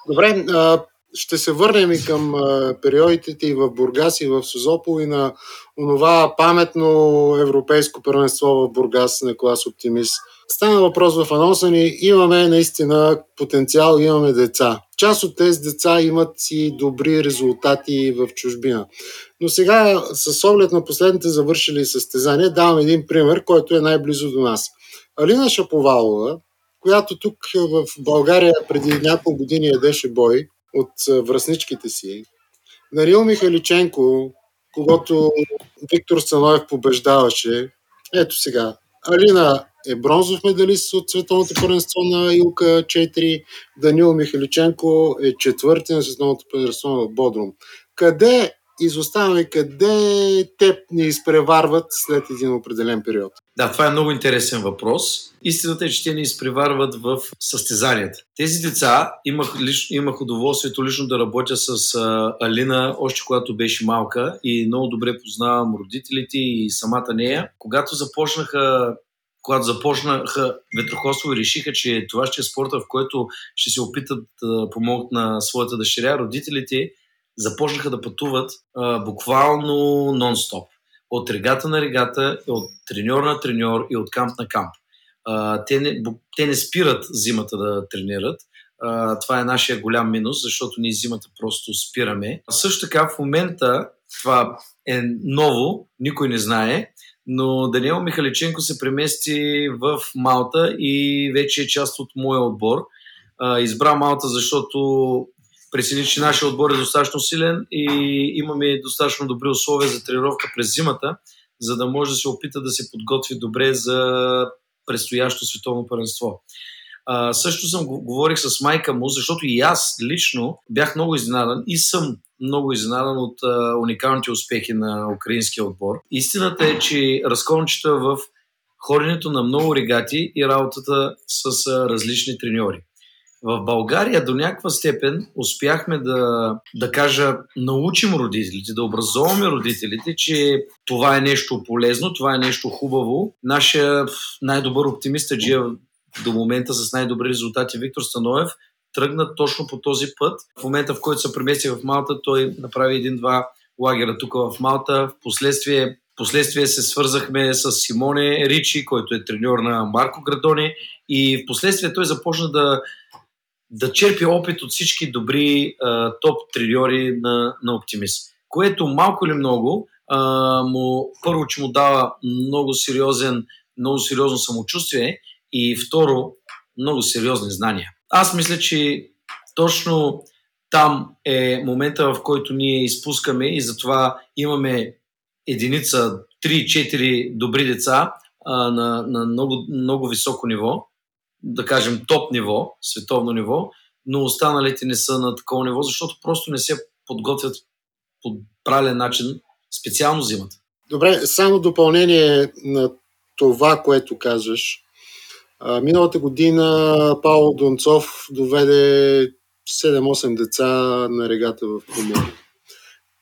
Добре, а, ще се върнем и към а, периодите и в Бургас и в Созопол и на онова паметно европейско първенство в Бургас на клас Оптимист. Стана въпрос в анонса ни, имаме наистина потенциал, имаме деца. Част от тези деца имат и добри резултати в чужбина. Но сега, с оглед на последните завършили състезания, давам един пример, който е най-близо до нас. Алина Шаповалова, която тук в България преди няколко години ядеше бой от връзничките си, Нарил Михаличенко, когато Виктор Становев побеждаваше, ето сега, Алина е бронзов медалист от Световното първенство на Илка 4, Данил Михаличенко е четвърти на Световното първенство на Бодрум. Къде изоставаме къде те ни изпреварват след един определен период? Да, това е много интересен въпрос. Истината е, че те ни изпреварват в състезанията. Тези деца имах, лич, имах удоволствието лично да работя с а, Алина, още когато беше малка и много добре познавам родителите и самата нея. Когато започнаха когато започнаха ветроходство и решиха, че това ще е спорта, в който ще се опитат да помогнат на своята дъщеря, родителите започнаха да пътуват а, буквално нон-стоп. От регата на регата, от треньор на треньор и от камп на камп. А, те, не, те не спират зимата да тренират. А, това е нашия голям минус, защото ние зимата просто спираме. А също така в момента, това е ново, никой не знае, но Даниел Михаличенко се премести в Малта и вече е част от моя отбор. избра Малта, защото прецени, че нашия отбор е достатъчно силен и имаме достатъчно добри условия за тренировка през зимата, за да може да се опита да се подготви добре за предстоящо световно първенство. А, също съм говорих с майка му, защото и аз лично бях много изненадан и съм много изненадан от а, уникалните успехи на украинския отбор. Истината е, че разкончета в ходенето на много регати и работата с а, различни треньори. В България до някаква степен успяхме да, да кажа, научим родителите, да образоваме родителите, че това е нещо полезно, това е нещо хубаво. Нашия най-добър оптимист е Джия до момента с най-добри резултати Виктор Становев, тръгна точно по този път. В момента, в който се премести в Малта, той направи един-два лагера тук в Малта. В последствие се свързахме с Симоне Ричи, който е треньор на Марко Градони и в последствие той започна да, да черпи опит от всички добри а, топ треньори на, на Оптимист. Което малко или много а, му, първо, че му дава много сериозен, много сериозно самочувствие и второ, много сериозни знания. Аз мисля, че точно там е момента, в който ние изпускаме и затова имаме единица, 3-4 добри деца а, на, на много, много високо ниво, да кажем топ ниво, световно ниво, но останалите не са на такова ниво, защото просто не се подготвят по правилен начин специално зимата. Добре, само допълнение на това, което казваш. Миналата година Пауло Донцов доведе 7-8 деца на регата в Поморие.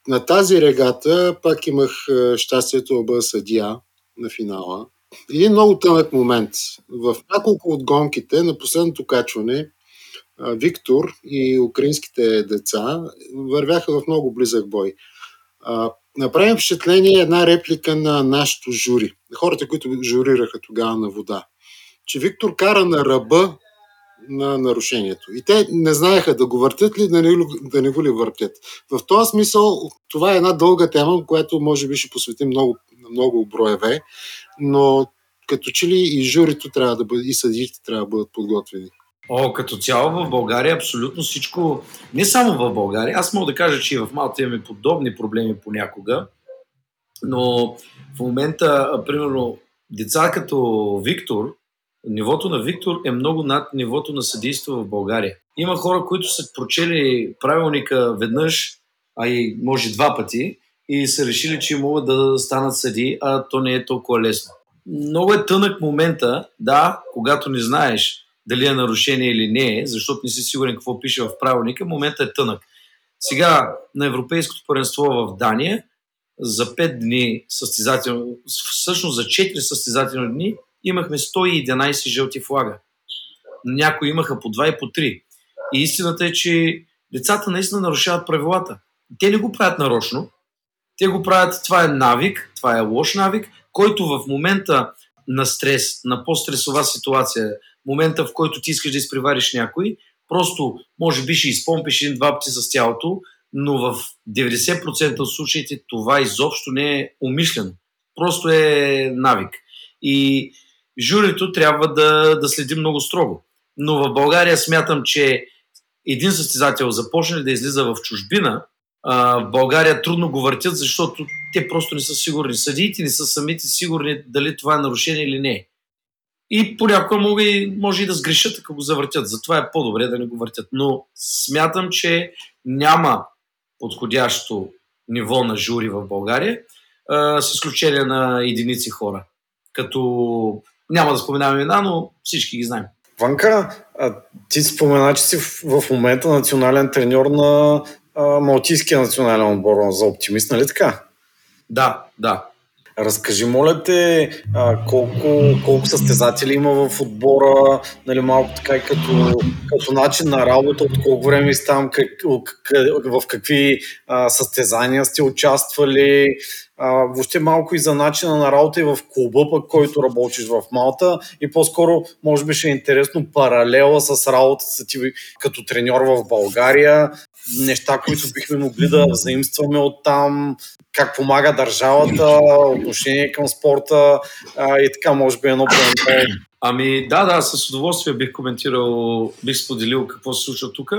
На тази регата пак имах щастието да бъда съдия на финала. Един много тънък момент. В няколко от гонките на последното качване Виктор и украинските деца вървяха в много близък бой. Направим впечатление една реплика на нашото жури. Хората, които журираха тогава на вода че Виктор кара на ръба на нарушението. И те не знаеха да го въртят ли, да не, да не го ли въртят. В този смисъл, това е една дълга тема, която може би ще посветим много, много броеве, но като че ли и журито трябва да бъде, и съдиите трябва да бъдат подготвени. О, като цяло в България абсолютно всичко, не само в България, аз мога да кажа, че и в Малта имаме подобни проблеми понякога, но в момента, примерно, деца като Виктор, нивото на Виктор е много над нивото на съдейство в България. Има хора, които са прочели правилника веднъж, а и може два пъти, и са решили, че могат да станат съди, а то не е толкова лесно. Много е тънък момента, да, когато не знаеш дали е нарушение или не е, защото не си сигурен какво пише в правилника, моментът е тънък. Сега на Европейското паренство в Дания за 5 дни състезателно, всъщност за 4 състезателни дни имахме 111 жълти флага. Някои имаха по 2 и по 3. И истината е, че децата наистина нарушават правилата. Те не го правят нарочно. Те го правят, това е навик, това е лош навик, който в момента на стрес, на по-стресова ситуация, момента в който ти искаш да изпревариш някой, просто може би ще изпомпиш един-два пъти с тялото, но в 90% от случаите това изобщо не е умишлено. Просто е навик. И журито трябва да, да следи много строго. Но в България смятам, че един състезател започне да излиза в чужбина, в България трудно го въртят, защото те просто не са сигурни. Съдиите не са самите сигурни дали това е нарушение или не. И понякога може, и, може и да сгрешат, ако го завъртят. Затова е по-добре да не го въртят. Но смятам, че няма подходящо ниво на жури в България, с изключение на единици хора. Като няма да споменавам имена, но всички ги знаем. Ванка, а, ти спомена, че си в, в момента национален треньор на а, Малтийския национален отбор за оптимист, нали така? Да, да. Разкажи, моля те, а, колко, колко състезатели има в отбора, нали, малко така и като, като начин на работа, от колко време сте там, как, в какви а, състезания сте участвали, а, въобще малко и за начина на работа и в клуба, пък, който работиш в Малта. И по-скоро, може би ще е интересно паралела с работата ти като треньор в България, неща, които бихме могли да заимстваме от там, как помага държавата, отношение към спорта а, и така, може би едно по Ами да, да, с удоволствие бих коментирал, бих споделил какво се случва тук.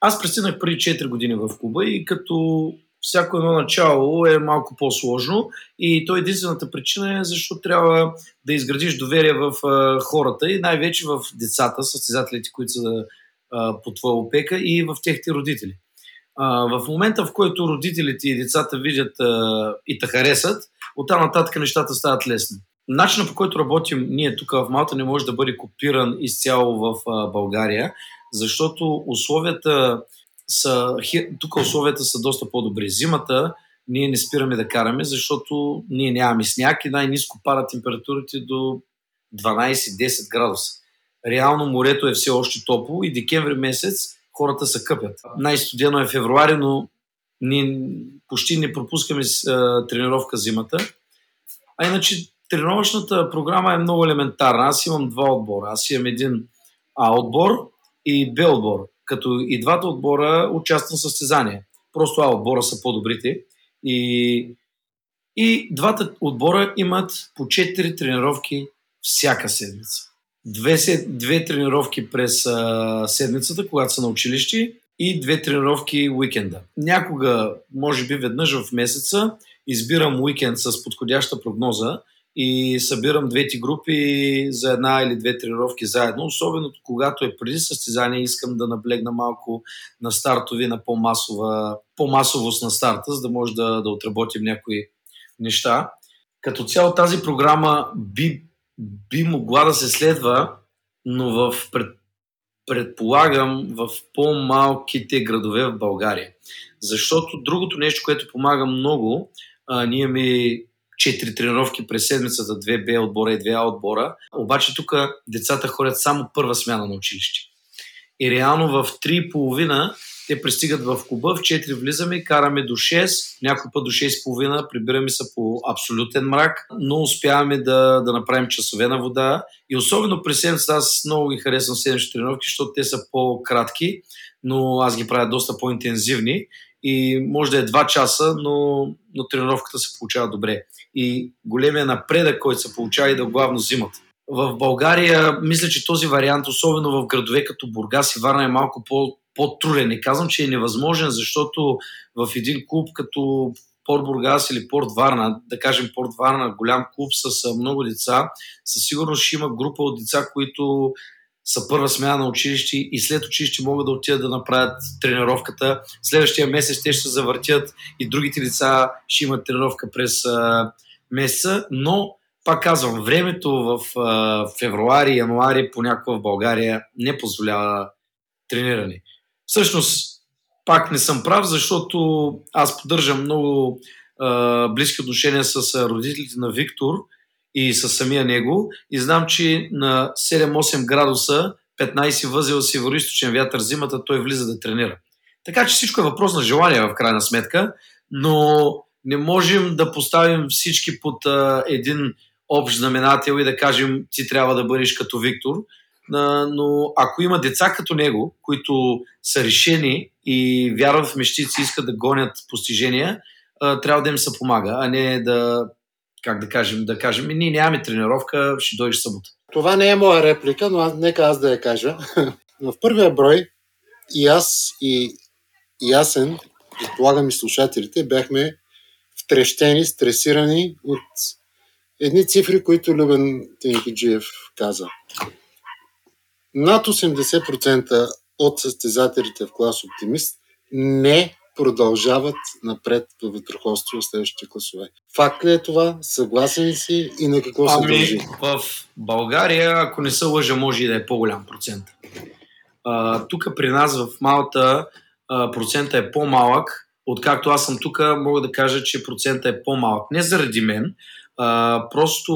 Аз пристигнах преди 4 години в клуба и като всяко едно начало е малко по-сложно и то единствената причина е защото трябва да изградиш доверие в а, хората и най-вече в децата, състезателите, които са а, по твоя опека и в техните родители. А, в момента, в който родителите и децата видят а, и те харесат, оттам нататък нещата стават лесни. Начинът по който работим ние тук в Малта не може да бъде копиран изцяло в а, България, защото условията са, тук условията са доста по-добри. Зимата ние не спираме да караме, защото ние нямаме сняг и най-низко падат температурите до 12-10 градуса. реално морето е все още топло и декември месец хората се къпят. Най-студено е февруари, но ние почти не пропускаме а, тренировка зимата. А иначе тренировъчната програма е много елементарна. Аз имам два отбора. Аз имам един А отбор и Б отбор. Като и двата отбора участвам в състезания. Просто А отбора са по-добрите. И, и двата отбора имат по 4 тренировки всяка седмица. Две, две тренировки през а, седмицата, когато са на училище и две тренировки уикенда. Някога, може би веднъж в месеца, избирам уикенд с подходяща прогноза и събирам двете групи за една или две тренировки заедно, особено когато е преди състезание, искам да наблегна малко на стартови, на по-масова, по-масовост на старта, за да може да, да отработим някои неща. Като цяло тази програма би, би могла да се следва, но в пред, предполагам в по-малките градове в България. Защото другото нещо, което помага много, а, ние ми четири тренировки през седмицата, две Б отбора и две А отбора. Обаче тук децата ходят само първа смяна на училище. И реално в 3.30 те пристигат в клуба, в 4 влизаме, караме до 6, някой път до 6.30, прибираме се по абсолютен мрак, но успяваме да, да направим часове на вода. И особено през седмицата аз много ги харесвам седмични тренировки, защото те са по-кратки, но аз ги правя доста по-интензивни и може да е 2 часа, но, но тренировката се получава добре. И големия напредък, който се получава и да главно зимата. В България, мисля, че този вариант, особено в градове като Бургас и Варна, е малко по, по-труден. Не казвам, че е невъзможен, защото в един клуб като Порт Бургас или Порт Варна, да кажем Порт Варна, голям клуб с много деца, със сигурност ще има група от деца, които са първа смяна на училище и след училище могат да отидат да направят тренировката. Следващия месец те ще се завъртят и другите деца ще имат тренировка през а, месеца, но пак казвам, времето в а, февруари, януари понякога в България не позволява трениране. Всъщност, пак не съм прав, защото аз поддържам много а, близки отношения с родителите на Виктор и с самия него и знам, че на 7-8 градуса 15 възел североисточен вятър зимата той влиза да тренира. Така че всичко е въпрос на желание в крайна сметка, но не можем да поставим всички под а, един общ знаменател и да кажем ти трябва да бъдеш като Виктор, но ако има деца като него, които са решени и вярват в мечтици, искат да гонят постижения, трябва да им се помага, а не да, как да кажем, да кажем, ние нямаме тренировка, ще дойдеш събота. Това не е моя реплика, но аз, нека аз да я кажа. в първия брой и аз и Ясен, предполагам и слушателите, бяхме втрещени, стресирани от едни цифри, които Любен Тенкиджиев каза. Над 80% от състезателите в клас Оптимист не продължават напред в ветроходство в следващите класове. Факт ли е това? Съгласен си и на какво се ами, дължи? В България, ако не се лъжа, може и да е по-голям процент. тук при нас в Малта а, процента е по-малък, откакто аз съм тук, мога да кажа, че процента е по-малък. Не заради мен, а, просто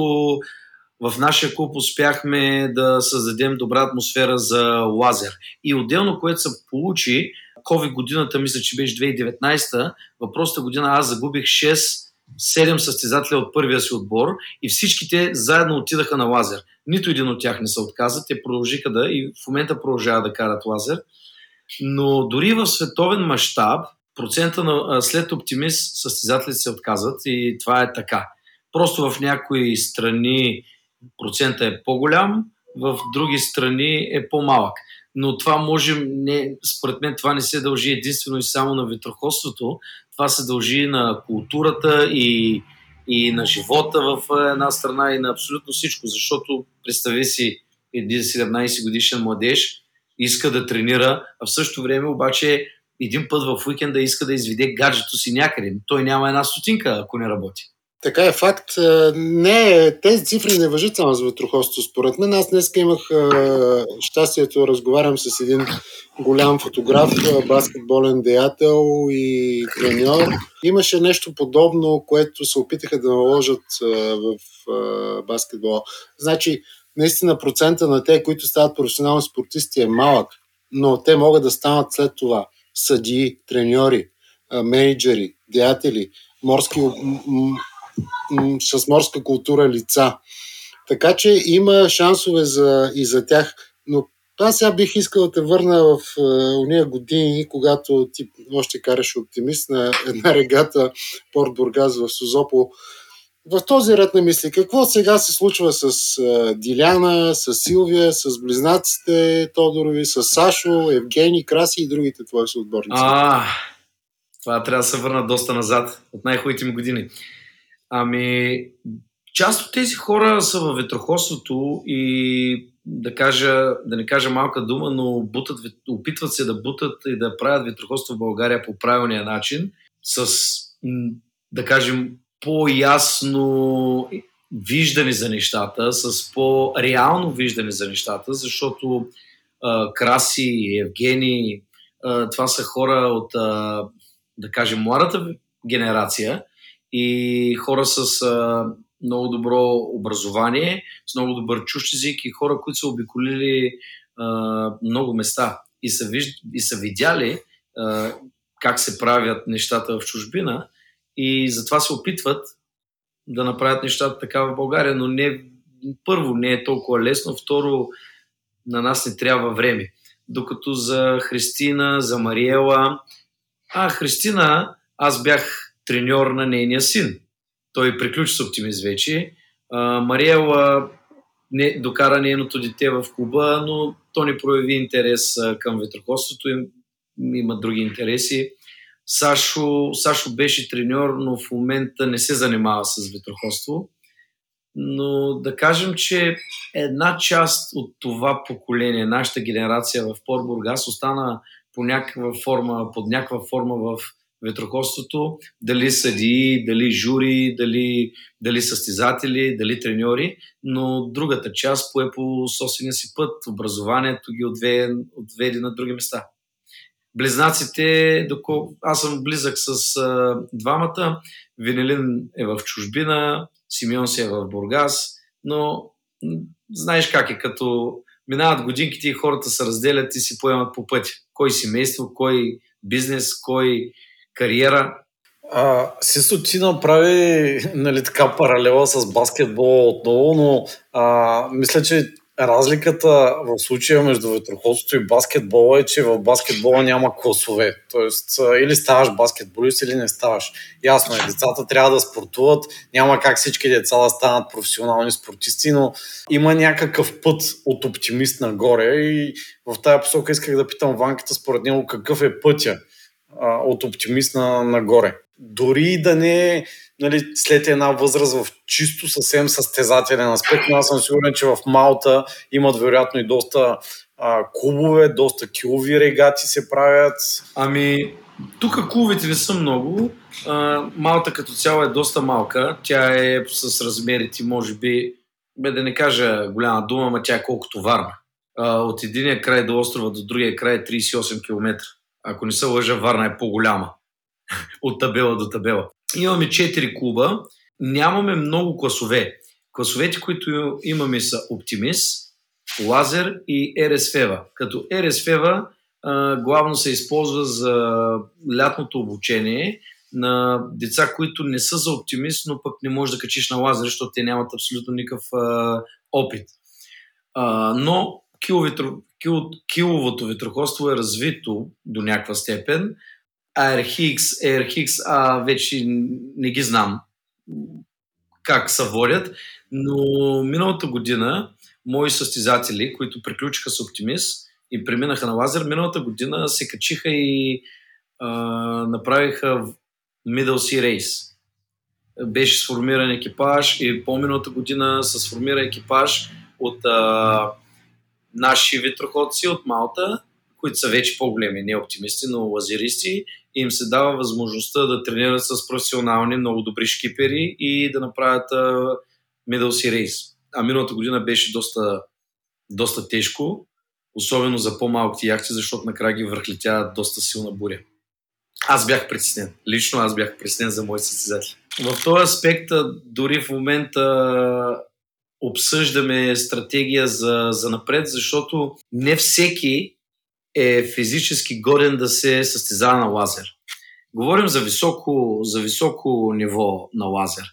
в нашия клуб успяхме да създадем добра атмосфера за лазер. И отделно, което се получи, COVID годината, мисля, че беше 2019, въпросната година аз загубих 6 7 състезателя от първия си отбор и всичките заедно отидаха на лазер. Нито един от тях не се отказа, те продължиха да и в момента продължават да карат лазер. Но дори в световен мащаб, процента на след оптимист състезателите се отказват и това е така. Просто в някои страни процента е по-голям, в други страни е по-малък. Но това може, не, според мен, това не се дължи единствено и само на ветроходството, това се дължи на културата и, и на живота в една страна и на абсолютно всичко, защото представи си един 17 годишен младеж, иска да тренира, а в същото време обаче един път в уикенда иска да изведе гаджето си някъде. Той няма една стотинка, ако не работи. Така е факт. Не, тези цифри не въжат само за ветроходство, според мен. Аз днес имах щастието да разговарям с един голям фотограф, баскетболен деятел и треньор. Имаше нещо подобно, което се опитаха да наложат в баскетбола. Значи, наистина процента на те, които стават професионални спортисти е малък, но те могат да станат след това съдии, треньори, менеджери, деятели, морски, с морска култура лица. Така че има шансове за, и за тях, но аз сега бих искал да те върна в е, уния години, когато ти още караш оптимист на една регата Порт Бургас в Созопо. В този ред на мисли, какво сега се случва с е, Диляна, с Силвия, с близнаците Тодорови, с Сашо, Евгений, Краси и другите твои съотборници? А, това трябва да се върна доста назад, от най-хубавите ми години. Ами, част от тези хора са във ветроходството и да, кажа, да не кажа малка дума, но бутат, опитват се да бутат и да правят ветроходство в България по правилния начин, с, да кажем, по-ясно виждане за нещата, с по-реално виждане за нещата, защото а, Краси, Евгений, а, това са хора от, а, да кажем, младата генерация и хора с а, много добро образование, с много добър чущ език и хора, които са обиколили а, много места и са, виж... и са видяли а, как се правят нещата в чужбина и затова се опитват да направят нещата така в България, но не, първо не е толкова лесно, второ на нас не трябва време. Докато за Христина, за Мариела, а Христина, аз бях треньор на нейния син. Той приключи с оптимист вече. А, Мариела не, докара нейното дете в клуба, но то не прояви интерес към ветроходството. Им, има други интереси. Сашо, Сашо беше треньор, но в момента не се занимава с ветроходство. Но да кажем, че една част от това поколение, нашата генерация в Порбургас остана по някаква форма, под някаква форма в ветроходството, дали съдии, дали жури, дали, дали състезатели, дали треньори, но другата част пое по собствения си път. Образованието ги отведе, отведе на други места. Близнаците, доколко аз съм близък с а, двамата, Венелин е в чужбина, Симеон си е в Бургас, но знаеш как е, като минават годинките и хората се разделят и си поемат по пътя. Кой семейство, кой бизнес, кой кариера. А, Сисо ти направи нали, така паралела с баскетбола отново, но а, мисля, че разликата в случая между ветроходството и баскетбола е, че в баскетбола няма класове. Тоест, или ставаш баскетболист, или не ставаш. Ясно е, децата трябва да спортуват. Няма как всички деца да станат професионални спортисти, но има някакъв път от оптимист нагоре и в тази посока исках да питам Ванката според него какъв е пътя а, от оптимист на, нагоре. Дори да не е нали, след една възраст в чисто съвсем състезателен аспект, но аз съм сигурен, че в Малта имат вероятно и доста а, клубове, доста килови регати се правят. Ами, тук клубовете не са много. А, Малта като цяло е доста малка. Тя е с размерите, може би, бе да не кажа голяма дума, но тя е колкото Варна. А, от единия край до острова до другия край е 38 км ако не се лъжа, Варна е по-голяма от табела до табела. Имаме 4 клуба, нямаме много класове. Класовете, които имаме са Оптимист, Лазер и РСФЕВА. Като РСФЕВА главно се използва за лятното обучение на деца, които не са за оптимист, но пък не можеш да качиш на лазер, защото те нямат абсолютно никакъв а, опит. А, но киловетро, кил, киловото ветроходство е развито до някаква степен. ARX, ARX, а вече не ги знам как се водят, но миналата година мои състезатели, които приключиха с Оптимист и преминаха на лазер, миналата година се качиха и а, направиха Middle Sea Race. Беше сформиран екипаж и по-миналата година се сформира екипаж от а, наши ветроходци от Малта, които са вече по-големи, не оптимисти, но лазеристи, и им се дава възможността да тренират с професионални, много добри шкипери и да направят Middle Race. А миналата година беше доста, доста тежко, особено за по-малките яхти, защото накрая ги върхлетя доста силна буря. Аз бях притеснен. Лично аз бях притеснен за моите състезатели. В този аспект, дори в момента обсъждаме стратегия за, за напред, защото не всеки е физически годен да се състезава на лазер. Говорим за високо, за високо ниво на лазер.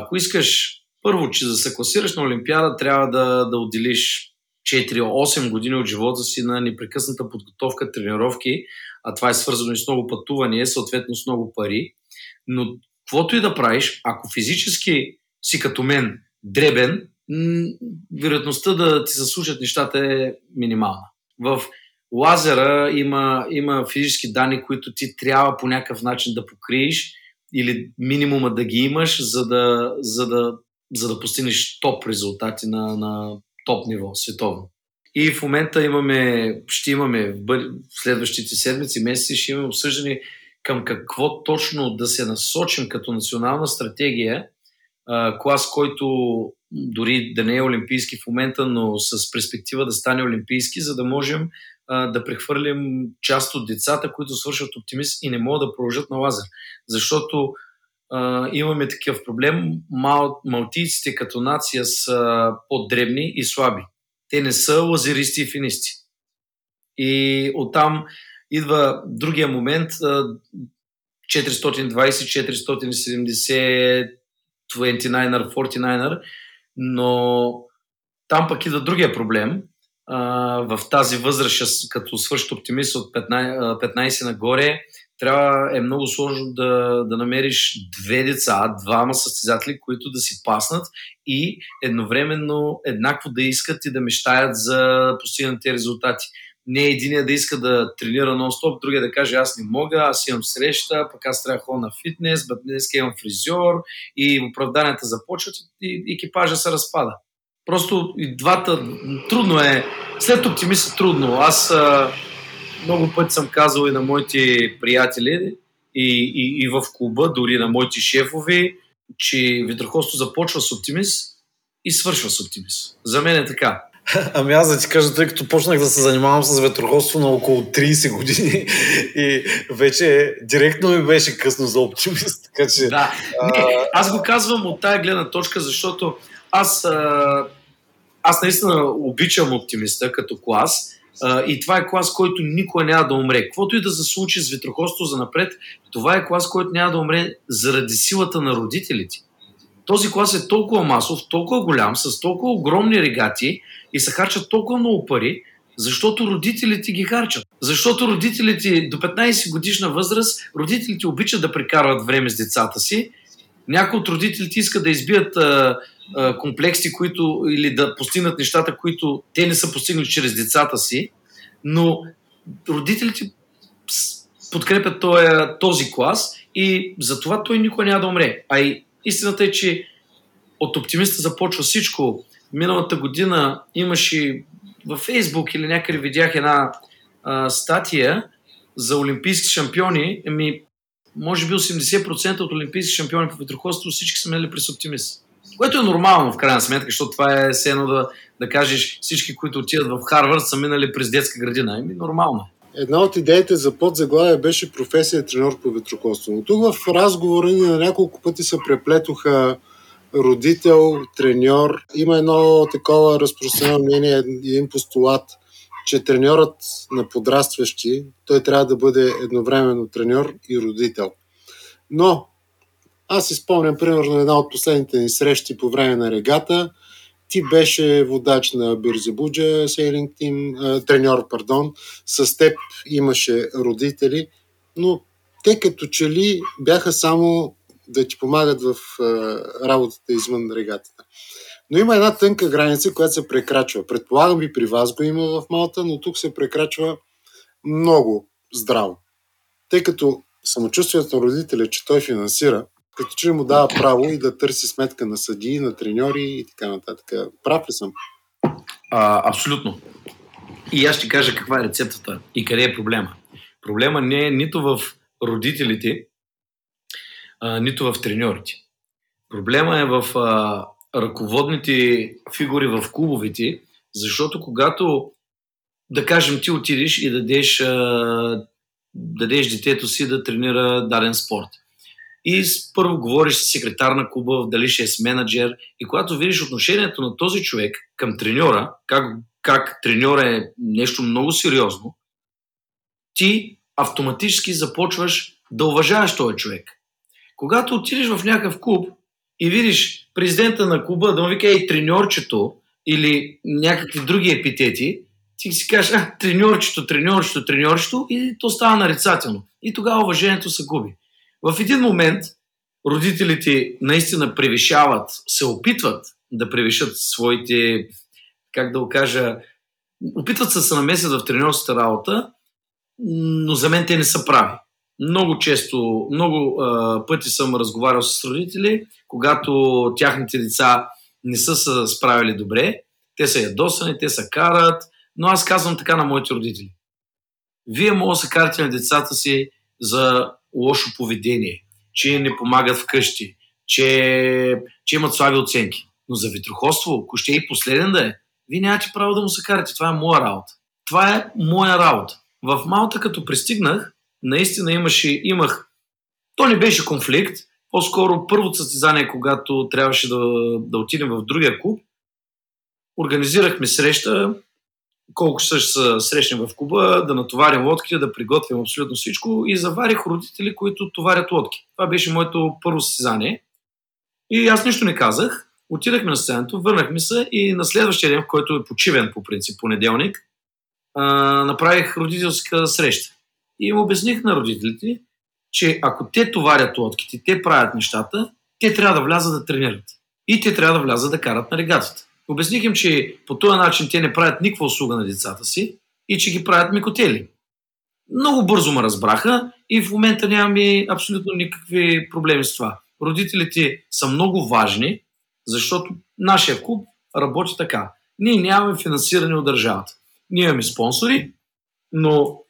Ако искаш първо, че да се класираш на Олимпиада, трябва да, да отделиш 4-8 години от живота си на непрекъсната подготовка, тренировки, а това е свързано и с много пътувания, съответно с много пари. Но каквото и да правиш, ако физически си като мен дребен, вероятността да ти се случат нещата е минимална. В лазера има, има физически данни, които ти трябва по някакъв начин да покриеш или минимума да ги имаш, за да, за да, за да постигнеш топ резултати на, на топ ниво, световно. И в момента имаме, ще имаме в следващите седмици, месеци, ще имаме обсъждане към какво точно да се насочим като национална стратегия, клас, който дори да не е олимпийски в момента, но с перспектива да стане олимпийски, за да можем да прехвърлим част от децата, които свършват оптимист и не могат да продължат на лазер. Защото а, имаме такъв проблем. Мал, малтийците като нация са по-дребни и слаби. Те не са лазеристи и финисти. И оттам идва другия момент 420-470 29-er, 49-er, но там пък идва другия проблем. В тази възраст, като свърши оптимист от 15, 15 нагоре, трябва е много сложно да, да намериш две деца, двама състезатели, които да си паснат и едновременно еднакво да искат и да мечтаят за постигнати резултати. Не единия да иска да тренира нон-стоп, другия да каже аз не мога, аз имам среща, пък аз трябва да ходя на фитнес, днес имам фризьор и оправданията започват и екипажа се разпада. Просто и двата, трудно е, след оптимист е трудно. Аз а, много пъти съм казал и на моите приятели и, и, и в клуба, дори на моите шефови, че ветроходство започва с оптимист и свършва с оптимист. За мен е така. Ами аз да ти кажа, тъй като почнах да се занимавам с ветроходство на около 30 години и вече директно ми беше късно за оптимист. Така че, да, не, аз го казвам от тая гледна точка, защото аз, аз наистина обичам оптимиста като клас и това е клас, който никога няма да умре. Каквото и да се случи с ветроходство за напред, това е клас, който няма да умре заради силата на родителите. Този клас е толкова масов, толкова голям, с толкова огромни регати и се харчат толкова много пари, защото родителите ги харчат. Защото родителите до 15 годишна възраст, родителите обичат да прекарват време с децата си. Някои от родителите искат да избият а, а, комплекси, които или да постигнат нещата, които те не са постигнали чрез децата си, но родителите подкрепят този, клас и затова той никога няма да умре. А и истината е, че от оптимиста започва всичко. Миналата година имаше във Фейсбук или някъде видях една а, статия за олимпийски шампиони. Еми, може би 80% от олимпийски шампиони по ветроходство всички са минали през оптимист. Което е нормално в крайна сметка, защото това е все едно да, да кажеш всички, които отиват в Харвард, са минали през детска градина. Еми, нормално е. Една от идеите за подзаглавие беше професия треньор по ветроходство. Но тук в разговора ни на няколко пъти се преплетоха родител, треньор. Има едно такова разпространено мнение, един постулат, че треньорът на подрастващи, той трябва да бъде едновременно треньор и родител. Но аз си примерно, една от последните ни срещи по време на регата. Ти беше водач на Бирзебуджа, сейлинг тим, треньор, пардон. С теб имаше родители, но те като че ли бяха само да ти помагат в работата извън регатата. Но има една тънка граница, която се прекрачва. Предполагам и при вас го има в Малта, но тук се прекрачва много здраво. Тъй като самочувствието на родителя, че той финансира, като че му дава право и да търси сметка на съдии, на треньори и така нататък. Прав ли съм? А, абсолютно. И аз ще кажа каква е рецептата и къде е проблема. Проблема не е нито в родителите, а, нито в треньорите. Проблема е в а, ръководните фигури в клубовете, защото когато, да кажем, ти отидеш и дадеш, а, дадеш детето си да тренира даден спорт – и първо говориш с секретар на клуба, дали ще е с менеджер. И когато видиш отношението на този човек към треньора, как, как треньор е нещо много сериозно, ти автоматически започваш да уважаваш този човек. Когато отидеш в някакъв клуб и видиш президента на клуба да му вика ей треньорчето или някакви други епитети, ти си кажеш, а, треньорчето, треньорчето, треньорчето и то става нарицателно. И тогава уважението се губи. В един момент родителите наистина превишават, се опитват да превишат своите, как да го кажа, опитват се да се намесят в тренерската работа, но за мен те не са прави. Много често, много а, пъти съм разговарял с родители, когато тяхните деца не са се справили добре, те са ядосани, те са карат, но аз казвам така на моите родители. Вие може да се карате на децата си за лошо поведение, че не помагат вкъщи, че, че имат слаби оценки. Но за витрохоство, ако ще и последен да е, вие нямате право да му се карате. Това е моя работа. Това е моя работа. В Малта, като пристигнах, наистина имаше, имах... То не беше конфликт, по-скоро първото състезание, когато трябваше да, да отидем в другия клуб, организирахме среща, колко също са срещни в Куба, да натоварим лодки, да приготвим абсолютно всичко и заварих родители, които товарят лодки. Това беше моето първо състезание. И аз нищо не казах. Отидахме на сцената, върнахме се и на следващия ден, в който е почивен по принцип, понеделник, направих родителска среща. И им обясних на родителите, че ако те товарят лодките, те правят нещата, те трябва да влязат да тренират. И те трябва да влязат да карат на регатата. Обясних им, че по този начин те не правят никаква услуга на децата си и че ги правят микотели. Много бързо ме разбраха и в момента нямаме абсолютно никакви проблеми с това. Родителите са много важни, защото нашия клуб работи така. Ние нямаме финансиране от държавата. Ние имаме спонсори, но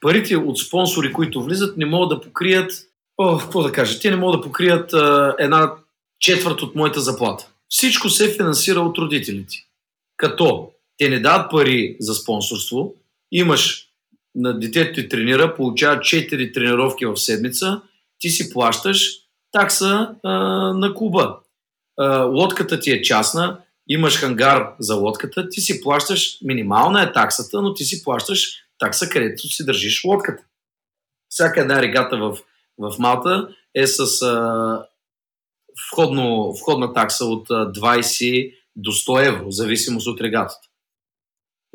парите от спонсори, които влизат, не могат да покрият, о, какво да кажа, те не могат да покрият а, една четвърт от моята заплата. Всичко се финансира от родителите. Като те не дават пари за спонсорство, имаш на детето ти тренира, получава 4 тренировки в седмица, ти си плащаш такса а, на клуба. А, лодката ти е частна, имаш хангар за лодката, ти си плащаш, минимална е таксата, но ти си плащаш такса, където си държиш лодката. Всяка една регата в, в Малта е с а, входно, входна такса от 20 до 100 евро, зависимост от регатата.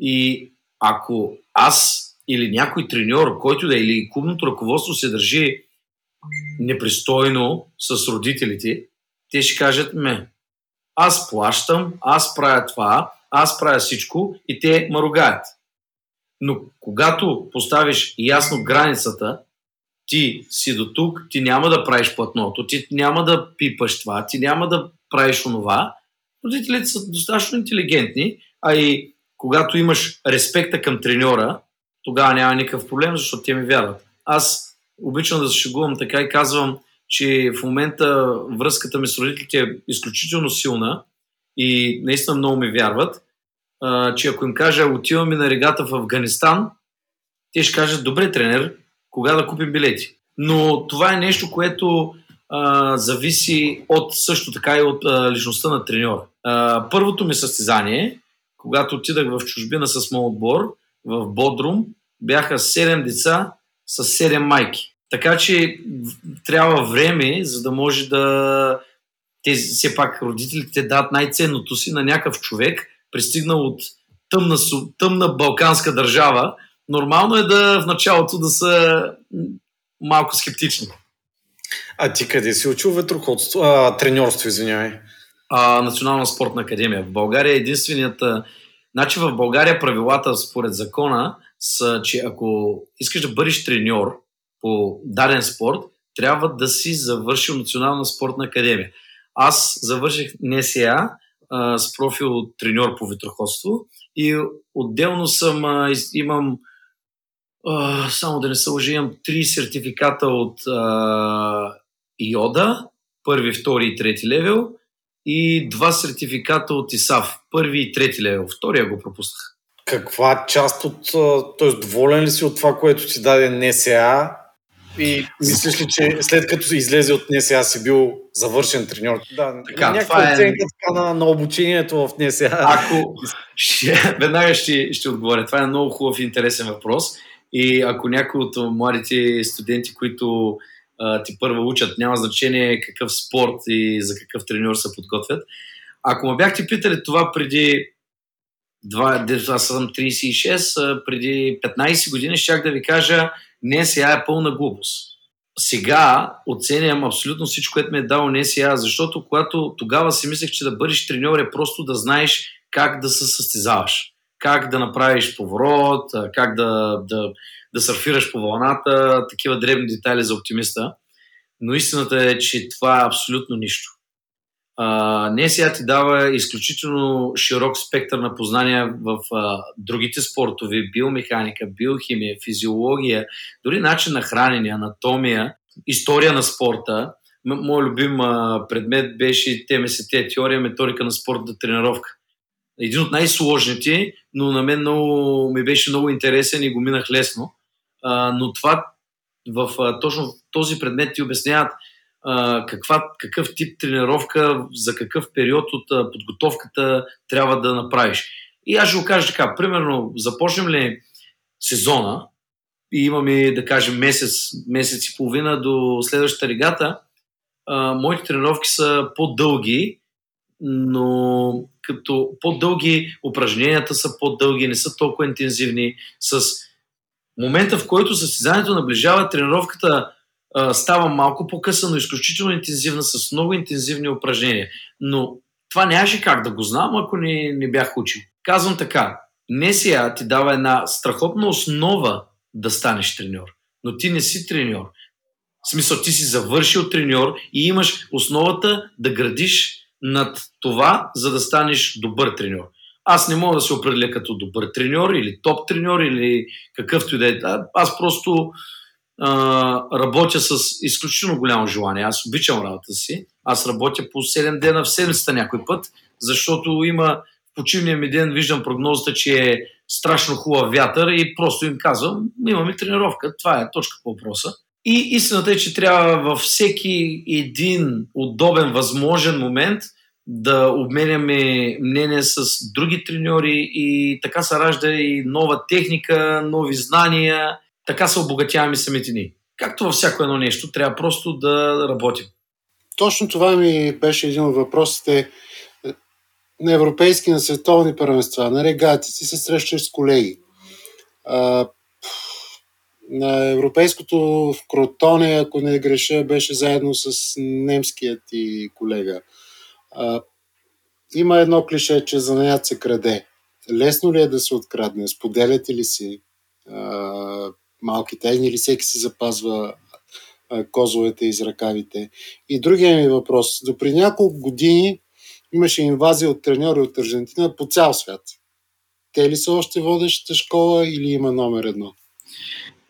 И ако аз или някой треньор, който да е, или клубното ръководство се държи непристойно с родителите, те ще кажат, ме, аз плащам, аз правя това, аз правя всичко и те ме ругаят. Но когато поставиш ясно границата, ти си до тук, ти няма да правиш платното, ти няма да пипаш това, ти няма да правиш онова. Родителите са достатъчно интелигентни, а и когато имаш респекта към треньора, тогава няма никакъв проблем, защото те ми вярват. Аз обичам да зашегувам така и казвам, че в момента връзката ми с родителите е изключително силна и наистина много ми вярват, че ако им кажа отиваме на регата в Афганистан, те ще кажат, добре тренер, кога да купим билети. Но това е нещо, което а, зависи от също така и от а, личността на треньора. Първото ми състезание, когато отидах в чужбина с моят отбор, в Бодрум, бяха 7 деца с 7 майки. Така че трябва време, за да може да... Тези, все пак родителите дадат най-ценното си на някакъв човек, пристигнал от тъмна, тъмна балканска държава, нормално е да в началото да са малко скептични. А ти къде си учил ветроходство? А, треньорство, извинявай. А, Национална спортна академия. В България единственият... Значи в България правилата според закона са, че ако искаш да бъдеш треньор по даден спорт, трябва да си завършил Национална спортна академия. Аз завърших НСА с профил треньор по ветроходство и отделно съм, а, имам само да не се лъжи, имам три сертификата от а, Йода, първи, втори и трети левел и два сертификата от ИСАВ, първи и трети левел. Втория го пропуснах. Каква част от, т.е. доволен ли си от това, което ти даде НСА И мислиш ли, че след като излезе от НСА си бил завършен треньор? Да, така, някаква е... оценка така, на, на обучението в НСА. Ако... Ще, веднага ще, ще отговоря. Това е много хубав и интересен въпрос. И ако някой от младите студенти, които а, ти първо учат, няма значение какъв спорт и за какъв треньор се подготвят. Ако ме бяхте питали това преди два, аз съм 36, преди 15 години щях да ви кажа, не сега е пълна глупост. Сега оценям абсолютно всичко, което ми е дало не сега, защото когато тогава си мислех, че да бъдеш треньор е просто да знаеш как да се състезаваш, как да направиш поворот, как да, да, да сърфираш по вълната, такива дребни детайли за оптимиста. Но истината е, че това е абсолютно нищо. А, не сега ти дава изключително широк спектър на познания в а, другите спортове, биомеханика, биохимия, физиология, дори начин на хранене, анатомия, история на спорта. Мой любим а, предмет беше ТМСТ, теория, методика на спортната тренировка. Един от най-сложните, но на мен много, ми беше много интересен и го минах лесно. А, но това в а, точно този предмет ти обясняват а, каква, какъв тип тренировка, за какъв период от а, подготовката трябва да направиш. И аз ще го кажа така, примерно, започнем ли сезона и имаме, да кажем, месец, месец и половина до следващата регата, а, моите тренировки са по-дълги, но като по-дълги упражненията са по-дълги, не са толкова интензивни. С момента, в който състезанието наближава, тренировката става малко по-къса, но изключително интензивна, с много интензивни упражнения. Но това нямаше как да го знам, ако не, не бях учил. Казвам така, не сега ти дава една страхотна основа да станеш треньор, но ти не си треньор. В смисъл, ти си завършил треньор и имаш основата да градиш над това, за да станеш добър треньор. Аз не мога да се определя като добър треньор или топ треньор или какъвто и да е. Аз просто а, работя с изключително голямо желание. Аз обичам работа си. Аз работя по 7 дена в седмицата някой път, защото има в почивния ми ден виждам прогнозата, че е страшно хубав вятър и просто им казвам, имаме тренировка. Това е точка по въпроса. И истината е, че трябва във всеки един удобен, възможен момент да обменяме мнение с други треньори и така се ражда и нова техника, нови знания така се обогатяваме самите ни. Както във всяко едно нещо, трябва просто да работим. Точно това ми беше един от въпросите. На европейски, на световни първенства, на регати си се срещаш с колеги. Европейското в Кротоне, ако не греша, беше заедно с немският ти колега. А, има едно клише, че за нея се краде. Лесно ли е да се открадне? Споделяте ли си? А, малки тайни или всеки си запазва козовете из ръкавите. И другия ми въпрос. До при няколко години имаше инвазия от треньори от Аржентина по цял свят. Те ли са още водещата школа или има номер едно?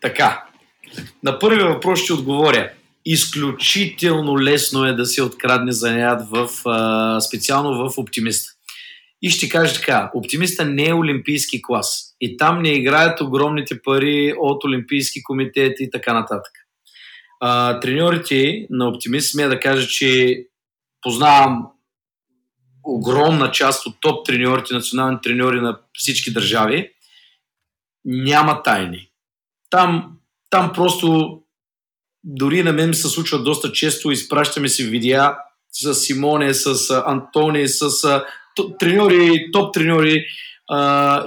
Така. На първия въпрос ще отговоря. Изключително лесно е да се открадне занят в, специално в оптимиста. И ще кажа така, оптимиста не е олимпийски клас. И там не играят огромните пари от олимпийски комитети и така нататък. А, треньорите на оптимист смея да кажа, че познавам огромна част от топ треньорите, национални треньори на всички държави. Няма тайни. Там, там просто дори на мен се случва доста често, изпращаме си видеа с Симоне, с Антони, с треньори, топ треньори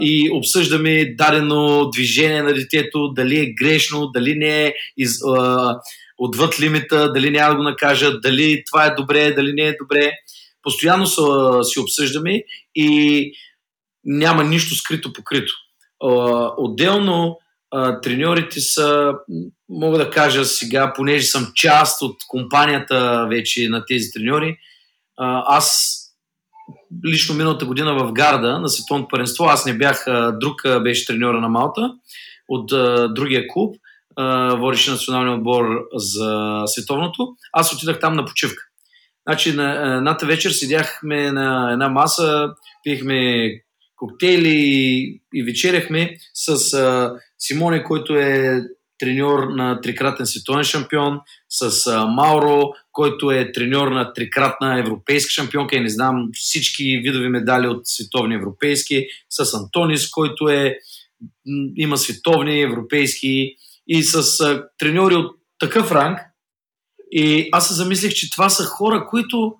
и обсъждаме дадено движение на детето, дали е грешно, дали не е из, отвъд лимита, дали няма да го накажат, дали това е добре, дали не е добре. Постоянно си обсъждаме и няма нищо скрито покрито. Отделно а, треньорите са, мога да кажа сега, понеже съм част от компанията вече на тези треньори, аз лично миналата година в Гарда на световното паренство, аз не бях, друг беше треньора на Малта от другия клуб, водеше националния отбор за световното. Аз отидах там на почивка. Значи на едната вечер седяхме на една маса, пихме коктейли и вечеряхме с Симоне, който е треньор на трикратен световен шампион, с а, Мауро, който е треньор на трикратна европейска шампионка и не знам всички видови медали от световни европейски, с Антонис, който е има световни, европейски и с а, треньори от такъв ранг. И аз се замислих, че това са хора, които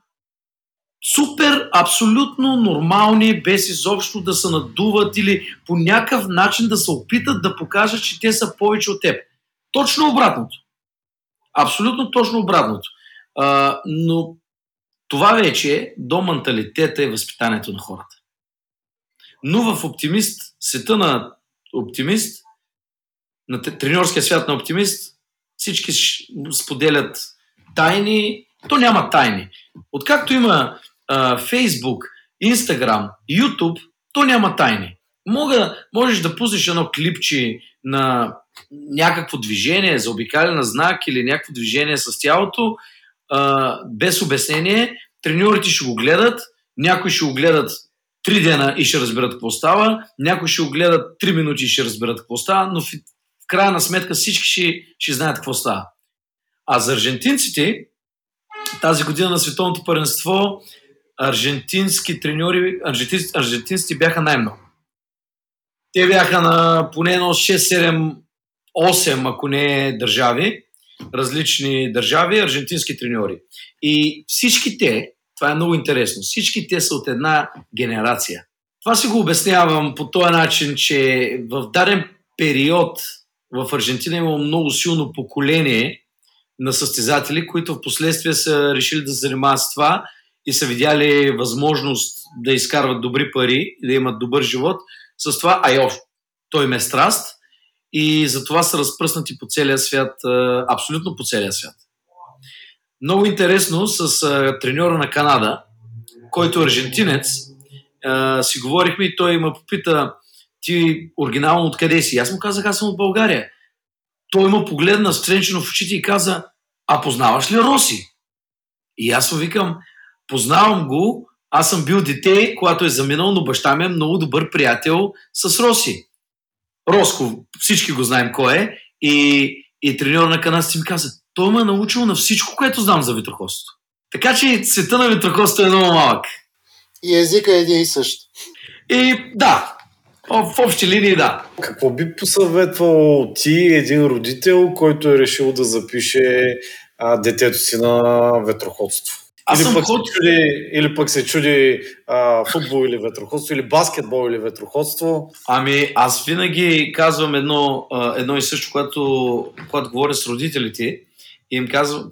супер, абсолютно нормални, без изобщо да се надуват или по някакъв начин да се опитат да покажат, че те са повече от теб. Точно обратното. Абсолютно точно обратното. А, но това вече е до менталитета и възпитанието на хората. Но в оптимист, света на оптимист, на тренерския свят на оптимист, всички споделят тайни. То няма тайни. Откакто има а, Facebook, Instagram, YouTube, то няма тайни. Мога, можеш да пуснеш едно клипче на някакво движение, за обикален знак или някакво движение с тялото, а, без обяснение. Треньорите ще го гледат, някои ще го гледат три дена и ще разберат какво става, някои ще го гледат три минути и ще разберат какво става, но в, в крайна сметка всички ще, ще знаят какво става. А за аржентинците, тази година на световното първенство аржентински треньори, аржентинци, аржентинците бяха най-много. Те бяха на поне 6, 7, 8, ако не държави, различни държави, аржентински треньори. И всички те, това е много интересно, всички те са от една генерация. Това си го обяснявам по този начин, че в даден период в Аржентина има много силно поколение на състезатели, които в последствие са решили да се занимават с това и са видяли възможност да изкарват добри пари и да имат добър живот с това, а и още, той ме е страст и затова са разпръснати по целия свят, абсолютно по целия свят. Много интересно с треньора на Канада, който е аржентинец, си говорихме и той ме попита ти оригинално откъде си? Аз му казах, аз съм от България. Той ме погледна стренчено в очите и каза, а познаваш ли Роси? И аз му викам, Познавам го, аз съм бил дете, когато е заминал, но баща ми е много добър приятел с Роси. Роско, всички го знаем кой е. И, и треньор на канадците ми каза, той ме е научил на всичко, което знам за ветроходството. Така че света на ветроходството е много малък. И езика е един и същ. И да, в общи линии да. Какво би посъветвал ти, един родител, който е решил да запише а, детето си на ветроходство? Аз или, съм пък ход... чуди, или пък се чуди а, футбол или ветроходство, или баскетбол или ветроходство. Ами, аз винаги казвам едно, едно и също, когато, когато говоря с родителите и им казвам,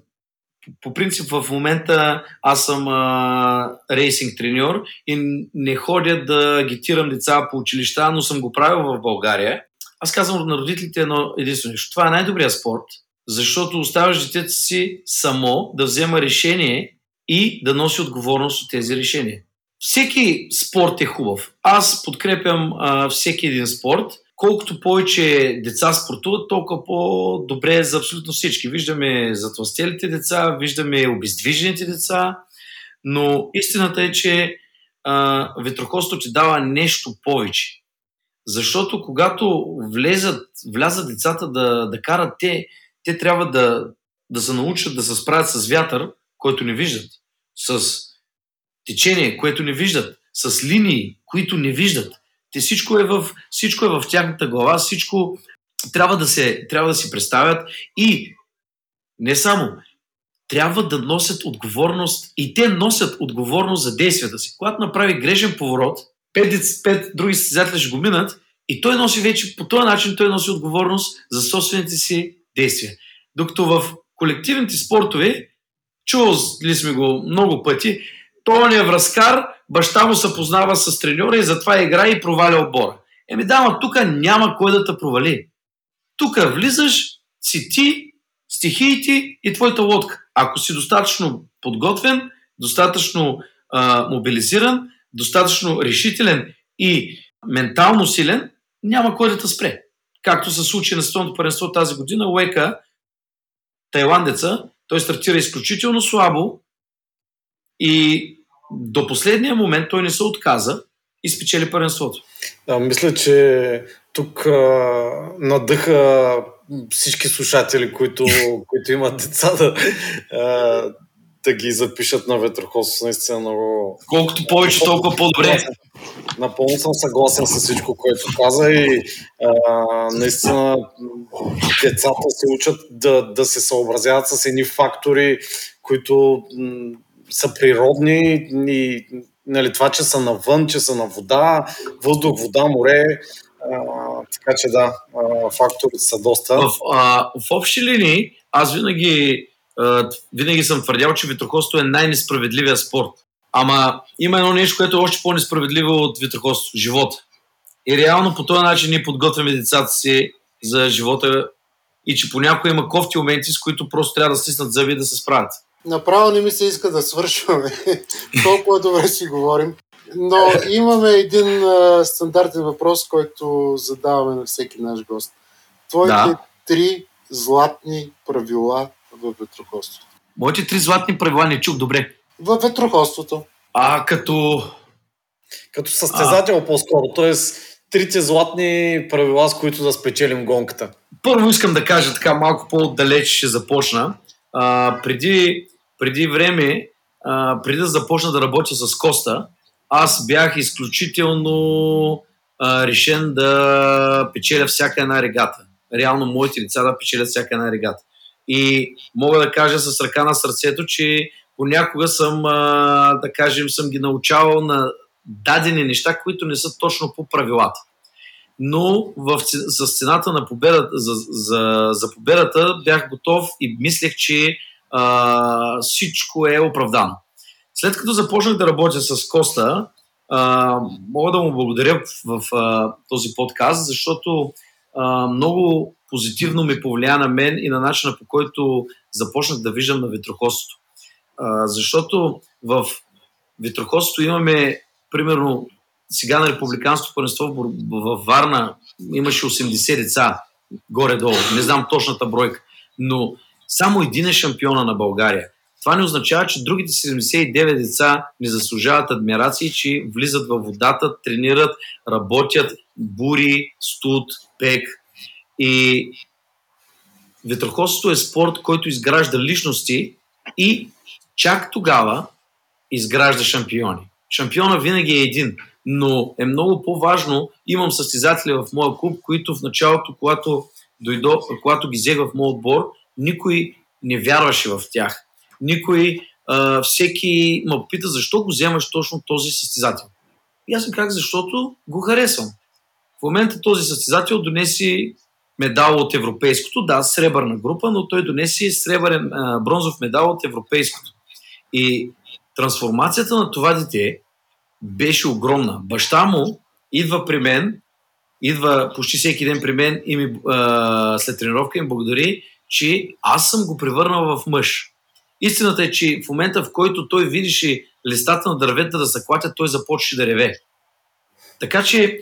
по принцип в момента аз съм а, рейсинг треньор и не ходя да агитирам деца по училища, но съм го правил в България. Аз казвам на родителите едно единствено нещо. Това е най-добрият спорт, защото оставаш детето си само да взема решение и да носи отговорност от тези решения. Всеки спорт е хубав. Аз подкрепям а, всеки един спорт. Колкото повече деца спортуват, толкова по-добре е за абсолютно всички. Виждаме затластелите деца, виждаме обездвижените деца, но истината е, че ветрокосто ти дава нещо повече. Защото когато влезат, влязат децата да, да карат, те, те трябва да, да се научат да се справят с вятър, който не виждат с течение, което не виждат, с линии, които не виждат. Те всичко е в, всичко е в тяхната глава, всичко трябва да, се, трябва да си представят и не само, трябва да носят отговорност и те носят отговорност за действията си. Когато направи грешен поворот, пет, пет други състезатели ще го минат и той носи вече, по този начин той носи отговорност за собствените си действия. Докато в колективните спортове Чувал ли сме го много пъти. Той е връзкар, баща му се познава с треньора и затова играе и проваля отбора. Еми да, тук няма кой да те провали. Тук влизаш, си ти, стихиите и твоята лодка. Ако си достатъчно подготвен, достатъчно а, мобилизиран, достатъчно решителен и ментално силен, няма кой да те спре. Както се случи на Световното паренство тази година, Уека, тайландеца, той стартира изключително слабо и до последния момент той не се отказа и спечели първенството. Да, мисля, че тук а, надъха всички слушатели, които, които имат деца да, а, да ги запишат на ветроходство. Наистина много... Колкото повече, толкова по-добре. Напълно съм съгласен с всичко, което каза и а, наистина децата се учат да, да се съобразяват с едни фактори, които м- са природни и нали, това, че са навън, че са на вода, въздух, вода, море, а, така че да, а, факторите са доста. В, а, в общи линии, аз винаги, винаги съм твърдял, че ветроходство е най-несправедливия спорт. Ама има едно нещо, което е още по-несправедливо от ветроходство – живота. И реално по този начин ние подготвяме децата си за живота и че понякога има кофти моменти, с които просто трябва да стиснат зъби да се справят. Направо не ми се иска да свършваме. Толкова добре си говорим. Но имаме един а, стандартен въпрос, който задаваме на всеки наш гост. Твоите да. три златни правила в ветроходството. Моите три златни правила не чух добре. В ветроходството. А, като... Като състезател а... по-скоро, т.е. трите златни правила, с които да спечелим гонката. Първо искам да кажа така, малко по-далеч ще започна. А, преди, преди време, а, преди да започна да работя с Коста, аз бях изключително а, решен да печеля всяка една регата. Реално моите лица да печелят всяка една регата. И мога да кажа с ръка на сърцето, че понякога съм, да кажем, съм ги научавал на дадени неща, които не са точно по правилата. Но в, с цената на победата, за, за, за победата бях готов и мислех, че а, всичко е оправдано. След като започнах да работя с Коста, а, мога да му благодаря в а, този подкаст, защото много позитивно ми повлия на мен и на начина по който започнах да виждам на ветроходството. Защото в ветроходството имаме, примерно, сега на републиканското първенство в Варна имаше 80 деца, горе-долу, не знам точната бройка, но само един е шампиона на България. Това не означава, че другите 79 деца не заслужават адмирации, че влизат във водата, тренират, работят, бури, студ, пек. И ветроходството е спорт, който изгражда личности и чак тогава изгражда шампиони. Шампиона винаги е един, но е много по-важно. Имам състезатели в моя клуб, които в началото, когато, дойдо, когато ги взех в моят отбор, никой не вярваше в тях никой, а, всеки ме пита защо го вземаш точно този състезател. И аз им казах, защото го харесвам. В момента този състезател донеси медал от европейското, да, сребърна група, но той донеси сребърен, а, бронзов медал от европейското. И трансформацията на това дете беше огромна. Баща му идва при мен, идва почти всеки ден при мен и ми, а, след тренировка им благодари, че аз съм го превърнал в мъж. Истината е, че в момента, в който той видеше листата на дървета да се клатят, той започне да реве. Така че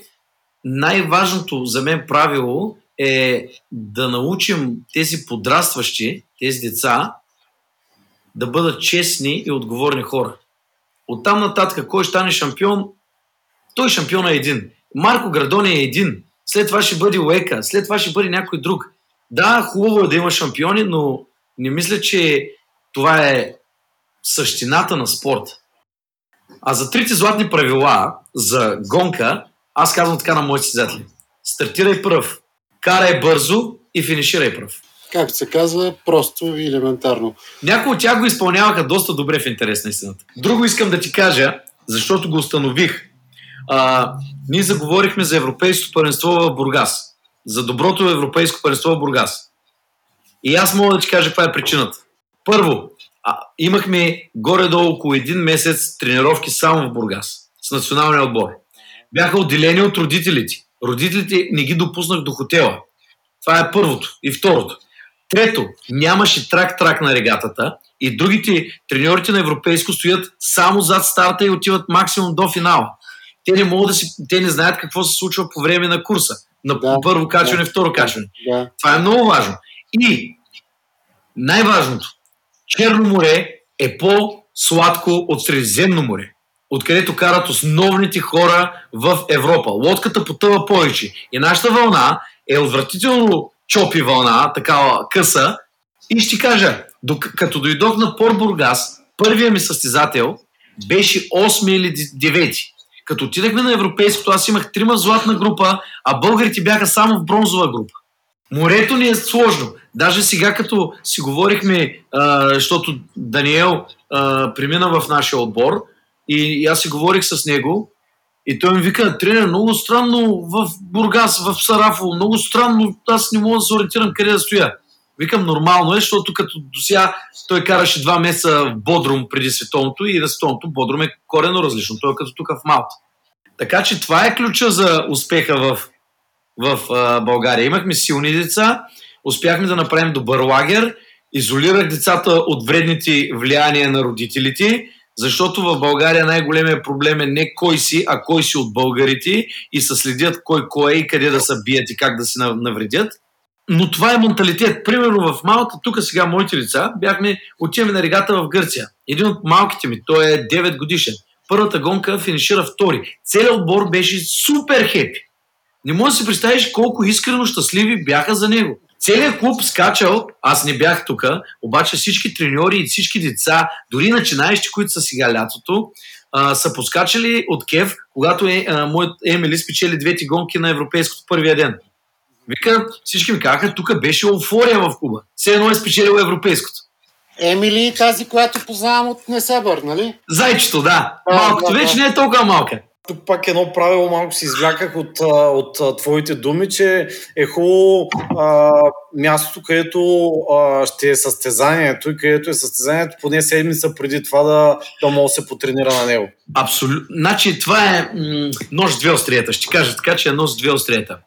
най-важното за мен правило е да научим тези подрастващи, тези деца, да бъдат честни и отговорни хора. От там нататък, кой ще стане шампион, той шампион е един. Марко Градони е един. След това ще бъде Уека, след това ще бъде някой друг. Да, хубаво е да има шампиони, но не мисля, че това е същината на спорта. А за трите златни правила за гонка, аз казвам така на моите създатели. Стартирай пръв, карай бързо и финиширай пръв. Както се казва, просто и елементарно. Някои от тях го изпълняваха доста добре в интерес на истината. Друго искам да ти кажа, защото го установих. А, ние заговорихме за Европейското първенство в Бургас. За доброто Европейско първенство в Бургас. И аз мога да ти кажа каква е причината. Първо, а, имахме горе-долу около един месец тренировки само в Бургас с националния отбор. Бяха отделени от родителите. Родителите не ги допуснах до хотела. Това е първото. И второто. Трето, нямаше трак-трак на регатата и другите треньорите на Европейско стоят само зад старта и отиват максимум до финала. Те не могат да си, те не знаят какво се случва по време на курса. На да, първо качване, да, второ качване. Да. Това е много важно. И най-важното, Черно море е по-сладко от Средиземно море. Откъдето карат основните хора в Европа. Лодката потъва повече. И нашата вълна е отвратително чопи вълна, такава къса. И ще кажа, като дойдох на Пор Бургас, първият ми състезател беше 8 или 9. Като отидахме на европейското, аз имах трима златна група, а българите бяха само в бронзова група. Морето ни е сложно. Даже сега, като си говорихме, а, защото Даниел а, премина в нашия отбор, и, и аз си говорих с него, и той ми вика, тренер, много странно в Бургас, в Сарафо, много странно, аз не мога да се ориентирам къде да стоя. Викам, нормално е, защото като до сега той караше два месеца в Бодрум преди световното и на световното Бодрум е корено различно. Той е като тук в Малта. Така че това е ключа за успеха в, в а, България. Имахме силни деца, успяхме да направим добър лагер, изолирах децата от вредните влияния на родителите, защото в България най-големият проблем е не кой си, а кой си от българите и се следят кой кой е и къде да се бият и как да се навредят. Но това е менталитет. Примерно в Малта, тук сега моите лица, бяхме, отиваме на регата в Гърция. Един от малките ми, той е 9 годишен. Първата гонка финишира втори. Целият отбор беше супер хепи. Не може да си представиш колко искрено щастливи бяха за него. Целият клуб скачал, аз не бях тук, обаче всички треньори и всички деца, дори начинаещи, които са сега лятото, а, са поскачали от Кев, когато е, а, моят Емили спечели двете гонки на европейското първия ден. Вика, всички ми казаха, тук беше еуфория в Куба. Все едно е спечелил европейското. Емили тази, която познавам от Несебър, нали? Зайчето, да. да Малкото да, вече не е толкова малка. Тук пак едно правило малко си извляках от, от, твоите думи, че е хубаво а, мястото, където а, ще е състезанието и където е състезанието, поне седмица преди това да, да може да се потренира на него. Абсолютно. Значи това е м- нож с две острията. Ще кажа така, че е нож с две острията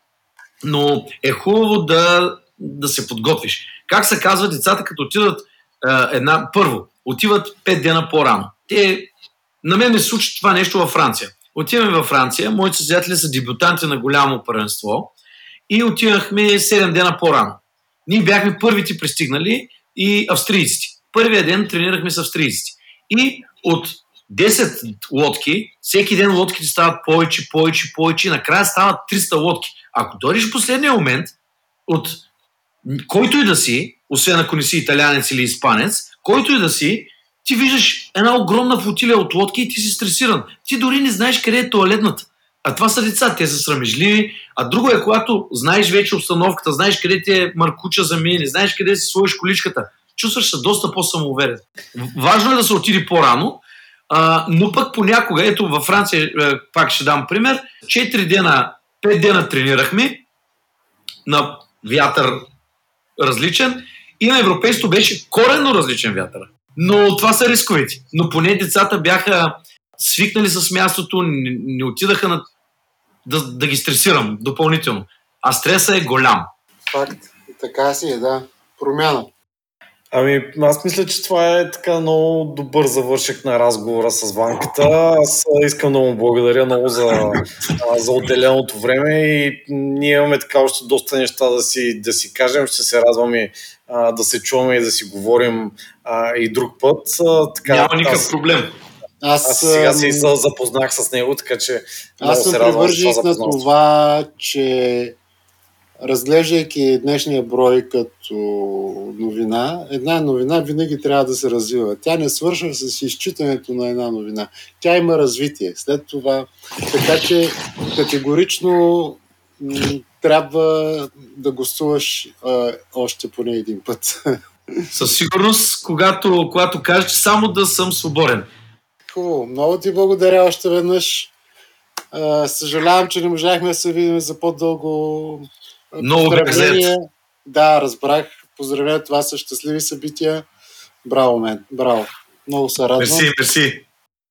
но е хубаво да, да се подготвиш. Как се казва децата, като отидат е, една, първо, отиват 5 дена по-рано. Те, на мен ми случи това нещо във Франция. Отиваме във Франция, моите създатели са дебютанти на голямо първенство и отивахме 7 дена по-рано. Ние бяхме първите пристигнали и австрийците. Първия ден тренирахме с австрийците. И от 10 лодки, всеки ден лодките стават повече, повече, повече, накрая стават 300 лодки. Ако дойдеш в последния момент от който и да си, освен ако не си италянец или испанец, който и да си, ти виждаш една огромна флотилия от лодки и ти си стресиран. Ти дори не знаеш къде е туалетната. А това са деца, те са срамежливи. А друго е, когато знаеш вече обстановката, знаеш къде ти е маркуча за мен, знаеш къде си сложиш количката, чувстваш се доста по-самоуверен. Важно е да се отиде по-рано, а, но пък понякога, ето във Франция, е, пак ще дам пример, 4 дена, 5 дена тренирахме на вятър различен и на европейството беше коренно различен вятър. Но това са рисковете. Но поне децата бяха свикнали с мястото, не, не отидаха на, да, да ги стресирам допълнително. А стреса е голям. Факт. Така си е, да. Промяна. Ами, аз мисля, че това е така много добър завършек на разговора с Ванката. Аз искам да му благодаря много за, за отделеното време и ние имаме така още доста неща да си, да си кажем. Ще се радваме а, да се чуваме и да си говорим а, и друг път. А, така, Няма никакъв аз, проблем. Аз, аз сега се запознах с него, така че аз съм привърженик на това, че разглеждайки днешния брой като новина, една новина винаги трябва да се развива. Тя не свършва с изчитането на една новина. Тя има развитие. След това, така че категорично трябва да гостуваш а, още поне един път. Със сигурност, когато, когато кажеш само да съм свободен. Хубаво. Много ти благодаря още веднъж. А, съжалявам, че не можахме да се видим за по-дълго много бях Да, разбрах. Поздравя, това са щастливи събития. Браво, мен. Браво. Много се радвам. Мерси, мерси.